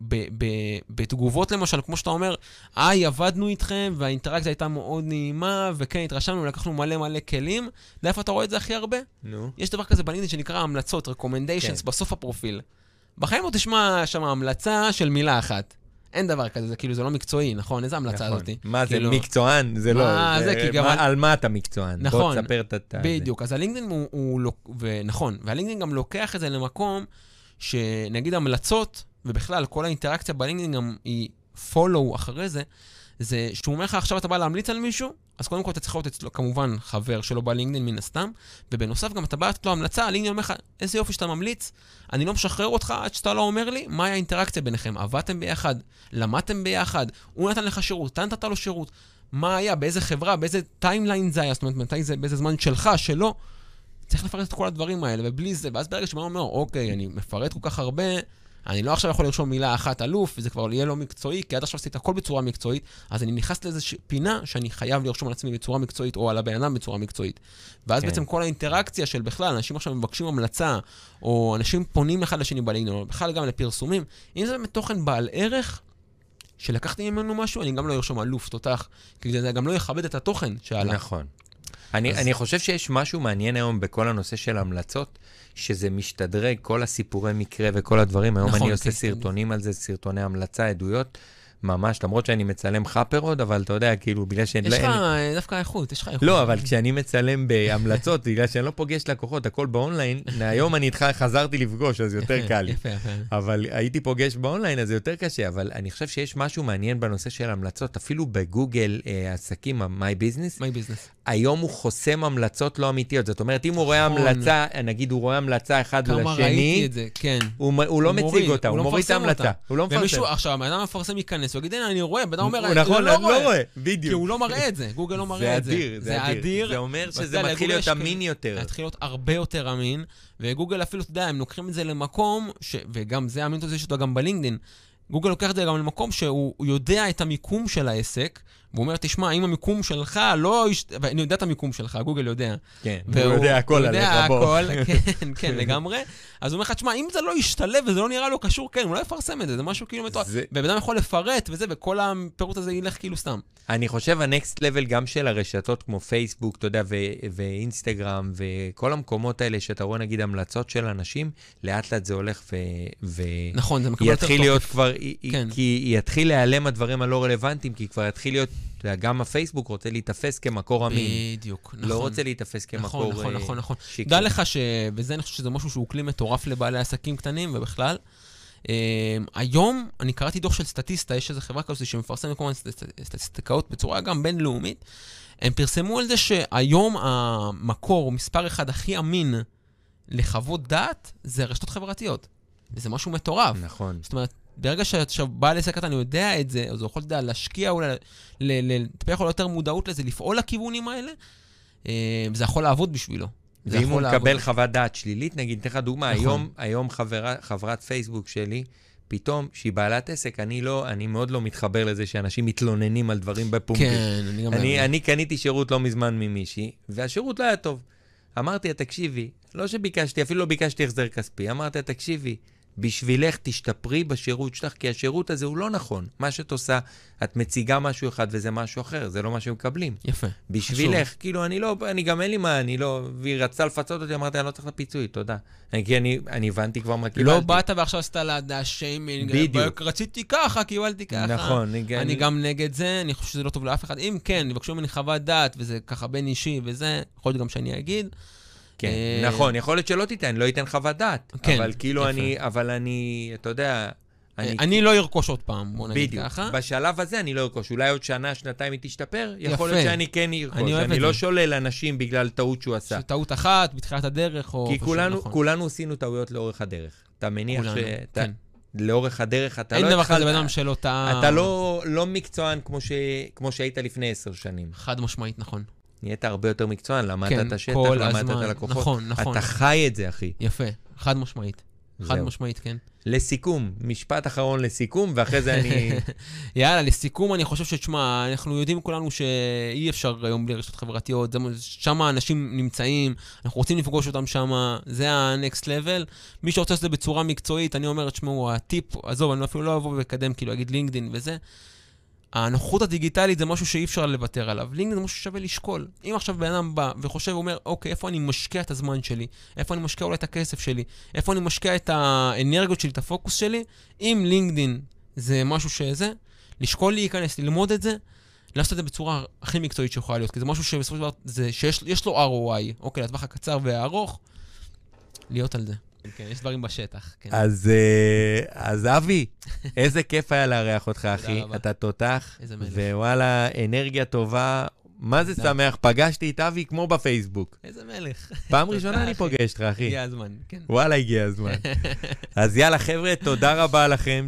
ב- ב- בתגובות למשל, כמו שאתה אומר, היי, עבדנו איתכם, והאינטראקציה הייתה מאוד נעימה, וכן, התרשמנו, לקחנו מלא מלא כלים. אתה יודע איפה אתה רואה את זה הכי הרבה? נו. יש דבר כזה בלינקדאין שנקרא המלצות, recommendations, כן. בסוף הפרופיל. בחיים לא תשמע שם המלצה של מילה אחת. אין דבר כזה, זה כאילו, זה לא מקצועי, נכון? איזה המלצה נכון. הזאתי? מה זה, כאילו- מקצוען? זה לא... מה זה, כי גם מה- על מה אתה מקצוען? בוא נכון. תספר את ה... בדיוק, אז הלינקדאין הוא, הוא לא... ונכון, והלינקדאין גם לוקח את זה למקום שנגיד המלצות, ובכלל, כל האינטראקציה בלינקדאין גם היא follow אחרי זה, זה שהוא אומר לך עכשיו אתה בא להמליץ על מישהו, אז קודם כל אתה צריך להיות אצלו, כמובן, חבר שלו בלינקדאין מן הסתם, ובנוסף גם אתה בא לתת לו המלצה, הלינקדאין אומר לך, איזה יופי שאתה ממליץ, אני לא משחרר אותך עד שאתה לא אומר לי מהי האינטראקציה ביניכם, עבדתם ביחד, למדתם ביחד, הוא נתן לך שירות, אתה נתת לו שירות, מה היה, באיזה חברה, באיזה timeline זה היה, זאת אומרת, מתי זה, באיזה זמן שלך, שלו. צריך לפרט את כל הדברים האלה, ובלי זה, ואז ברגע שבן אדם אומר, אוקיי, אני מפרט כל כך הרבה, אני לא עכשיו יכול לרשום מילה אחת אלוף, וזה כבר יהיה לא מקצועי, כי עד עכשיו עשיתי הכל בצורה מקצועית, אז אני נכנס לאיזושהי פינה שאני חייב לרשום על עצמי בצורה מקצועית, או על הבן אדם בצורה מקצועית. ואז כן. בעצם כל האינטראקציה של בכלל, אנשים עכשיו מבקשים המלצה, או אנשים פונים אחד לשני בלינקדאין, או בכלל גם לפרסומים, אם זה באמת תוכן בעל ערך, שלקחתי ממנו משהו, אני גם לא ארשום אלוף, תותח, כי זה גם לא יכבד את התוכן שעלה. נכון. אני, אז- אני חושב שיש משהו מעניין היום בכל הנושא של המלצות, שזה משתדרג, כל הסיפורי מקרה וכל הדברים. היום נכון, אני עושה כן, סרטונים על זה, סרטוני המלצה, עדויות, ממש, למרות שאני מצלם חאפר עוד, אבל אתה יודע, כאילו, בגלל שאין... יש לא- לך אין- אה, דווקא איכות, יש לך איכות. לא, אבל כשאני מצלם בהמלצות, (laughs) בגלל שאני לא פוגש לקוחות, הכל באונליין, היום אני איתך חזרתי לפגוש, אז יותר יפה, (laughs) קל. יפה, יפה. אבל הייתי פוגש באונליין, אז זה יותר קשה, אבל אני חושב שיש משהו מעניין בנושא של המלצות, אפילו בגוגל אה, עסקים, ה-My Business, My business. היום הוא חוסם המלצות לא אמיתיות. זאת אומרת, אם הוא רואה נכון. המלצה, נגיד הוא רואה המלצה אחד כמה ראיתי לשני, את זה, כן. הוא, מ- הוא לא הוא מציג מוריד, אותה, הוא הוא לא מוריד את ההמלצה. הוא לא מפרסם. ומישהו, עכשיו, הבן אדם המפרסם ייכנס, הוא יגיד, הנה, אני רואה, בן אדם אומר, הוא נכון, "אני לא אני לא רואה, כי בדיוק. הוא לא מראה את זה, גוגל לא מראה את זה. זה אדיר, זה אדיר. זה אומר שזה מתחיל להיות אמין יותר. להתחיל להיות הרבה יותר אמין, וגוגל אפילו, אתה יודע, הם לוקחים את זה למקום. וגם זה האמינות הזה יש אותו גם בלינקדאין, גוגל לוקח את זה גם למקום שהוא הוא יודע את המיקום של העסק, והוא אומר, תשמע, אם המיקום שלך לא... יש... ואני יודע את המיקום שלך, גוגל יודע. כן, הוא והוא- יודע הכל הוא עליך, יודע בוא. הכל, כן, כן, לגמרי. אז הוא אומר לך, תשמע, אם זה לא ישתלב וזה לא נראה לו קשור, כן, הוא לא יפרסם את זה, זה משהו כאילו מטורף. זה- ובן אדם יכול לפרט וזה, וכל הפירוט הזה ילך כאילו סתם. אני חושב הנקסט לבל גם של הרשתות כמו פייסבוק, אתה יודע, ו- ואינסטגרם, וכל המקומות האלה שאתה רואה נגיד המלצות של אנשים, לאט לאט זה הולך ו... ו... נכון, זה מקבל יותר יתחיל להיות. כבר, כן. כי יתחיל להיעלם הדברים הלא רלוונטיים, כי כבר יתחיל להיות, אתה יודע, גם הפייסבוק רוצה להיתפס כמקור אמין. בדיוק, נכון. לא רוצה להיתפס כמקור נכון, נכון, אה, נכון, נכון. שקרי. דע לך ש... וזה, אני חושב שזה משהו שהוא כלי מטורף לבעלי עסקים קטנים ובכלל. Um, היום, אני קראתי דוח של סטטיסטה, יש איזו חברה כזאת שמפרסמת כל מיני סטט- סטטיסטיקאות בצורה גם בינלאומית. הם פרסמו על זה שהיום המקור, מספר אחד הכי אמין לחוות דעת, זה רשתות חברתיות. וזה משהו מטורף. נכון. זאת אומרת, ברגע שעכשיו בעל עסק קטן יודע את זה, אז הוא יכול, אתה יודע, להשקיע אולי, לטפח לו יותר מודעות לזה, לפעול לכיוונים האלה, אה, וזה יכול לעבוד בשבילו. ואם הוא. מקבל חוות דעת שלילית, נגיד, אתן לך דוגמה, נכון. היום, היום חברה, חברת פייסבוק שלי, פתאום, שהיא בעלת עסק, אני לא, אני מאוד לא מתחבר לזה שאנשים מתלוננים על דברים בפומבי. כן, אני גם... אני. אני קניתי שירות לא מזמן ממישהי, והשירות לא היה טוב. אמרתי לה, תקשיבי, לא שביקשתי, אפילו לא ביקשתי החזר כספי, אמרתי לה, תקשיבי, בשבילך תשתפרי בשירות שלך, כי השירות הזה הוא לא נכון. מה שאת עושה, את מציגה משהו אחד וזה משהו אחר, זה לא מה שמקבלים. יפה. בשבילך, כאילו, אני לא, אני גם אין לי מה, אני לא, והיא רצתה לפצות אותי, אמרתי, אני לא צריך את הפיצוי, תודה. אני- כי אני, אני הבנתי כבר מה קיבלתי. לא באת ועכשיו עשית לה שיימינג, בדיוק. רציתי ככה, קיבלתי ככה. נכון, אני- אני גם נגד זה, אני חושב שזה לא טוב לאף אחד. אם כן, יבקשו ממני חוות דעת, וזה ככה בין אישי וזה, יכול להיות גם שאני אגיד. כן, אה, נכון, יכול להיות שלא תיתן, לא ייתן חוות דעת. כן, אבל כאילו יפה. אני, אבל אני, אתה יודע, אני... אני לא ארכוש עוד פעם, בוא נגיד בדיוק. ככה. בשלב הזה אני לא ארכוש. אולי עוד שנה, שנתיים היא תשתפר, יכול יפה. להיות שאני כן ארכוש. אני אני לא. שולל אנשים בגלל טעות שהוא עשה. טעות אחת, בתחילת הדרך, או... כי כולנו, נכון. כולנו עשינו טעויות לאורך הדרך. אתה מניח כולנו, שאתה... כן. לאורך הדרך אתה אין לא דבר כזה בן אדם שלא טעה. אתה לא, לא מקצוען כמו, ש... כמו שהיית לפני עשר שנים. חד משמעית, נכון. נהיית הרבה יותר מקצוען, למדת כן, את השטח, למדת את הזמן. הלקוחות. נכון, נכון. אתה חי את זה, אחי. יפה, חד משמעית. חד זהו. משמעית, כן. לסיכום, משפט אחרון לסיכום, ואחרי זה אני... (laughs) יאללה, לסיכום, אני חושב שתשמע, אנחנו יודעים כולנו שאי אפשר היום בלי רשתות חברתיות, שם האנשים נמצאים, אנחנו רוצים לפגוש אותם שם, זה ה-next level. מי שרוצה לעשות את זה בצורה מקצועית, אני אומר, תשמעו, הטיפ, עזוב, אני אפילו לא אבוא ואקדם, כאילו, אגיד לינקדין וזה. הנוחות הדיגיטלית זה משהו שאי אפשר לוותר עליו. לינקדאין זה משהו ששווה לשקול. אם עכשיו בן אדם בא וחושב ואומר, אוקיי, איפה אני משקיע את הזמן שלי? איפה אני משקיע אולי את הכסף שלי? איפה אני משקיע את האנרגיות שלי, את הפוקוס שלי? אם לינקדאין זה משהו שזה, לשקול להיכנס, ללמוד את זה, לעשות את זה בצורה הכי מקצועית שיכולה להיות, כי זה משהו שבסופו של דבר, שיש יש לו ROI, אוקיי, לטווח הקצר והארוך, להיות על זה. כן, יש דברים בשטח, כן. אז, אה, אז אבי, איזה כיף היה לארח אותך, אחי. אתה תותח, איזה מלך. ווואלה, אנרגיה טובה. מה זה. שמח, פגשתי את אבי כמו בפייסבוק. איזה מלך. פעם ראשונה אני. פוגש אותך, אחי. הגיע הזמן, כן. וואלה, הגיע הזמן. (laughs) אז יאללה, חבר'ה, תודה רבה לכם.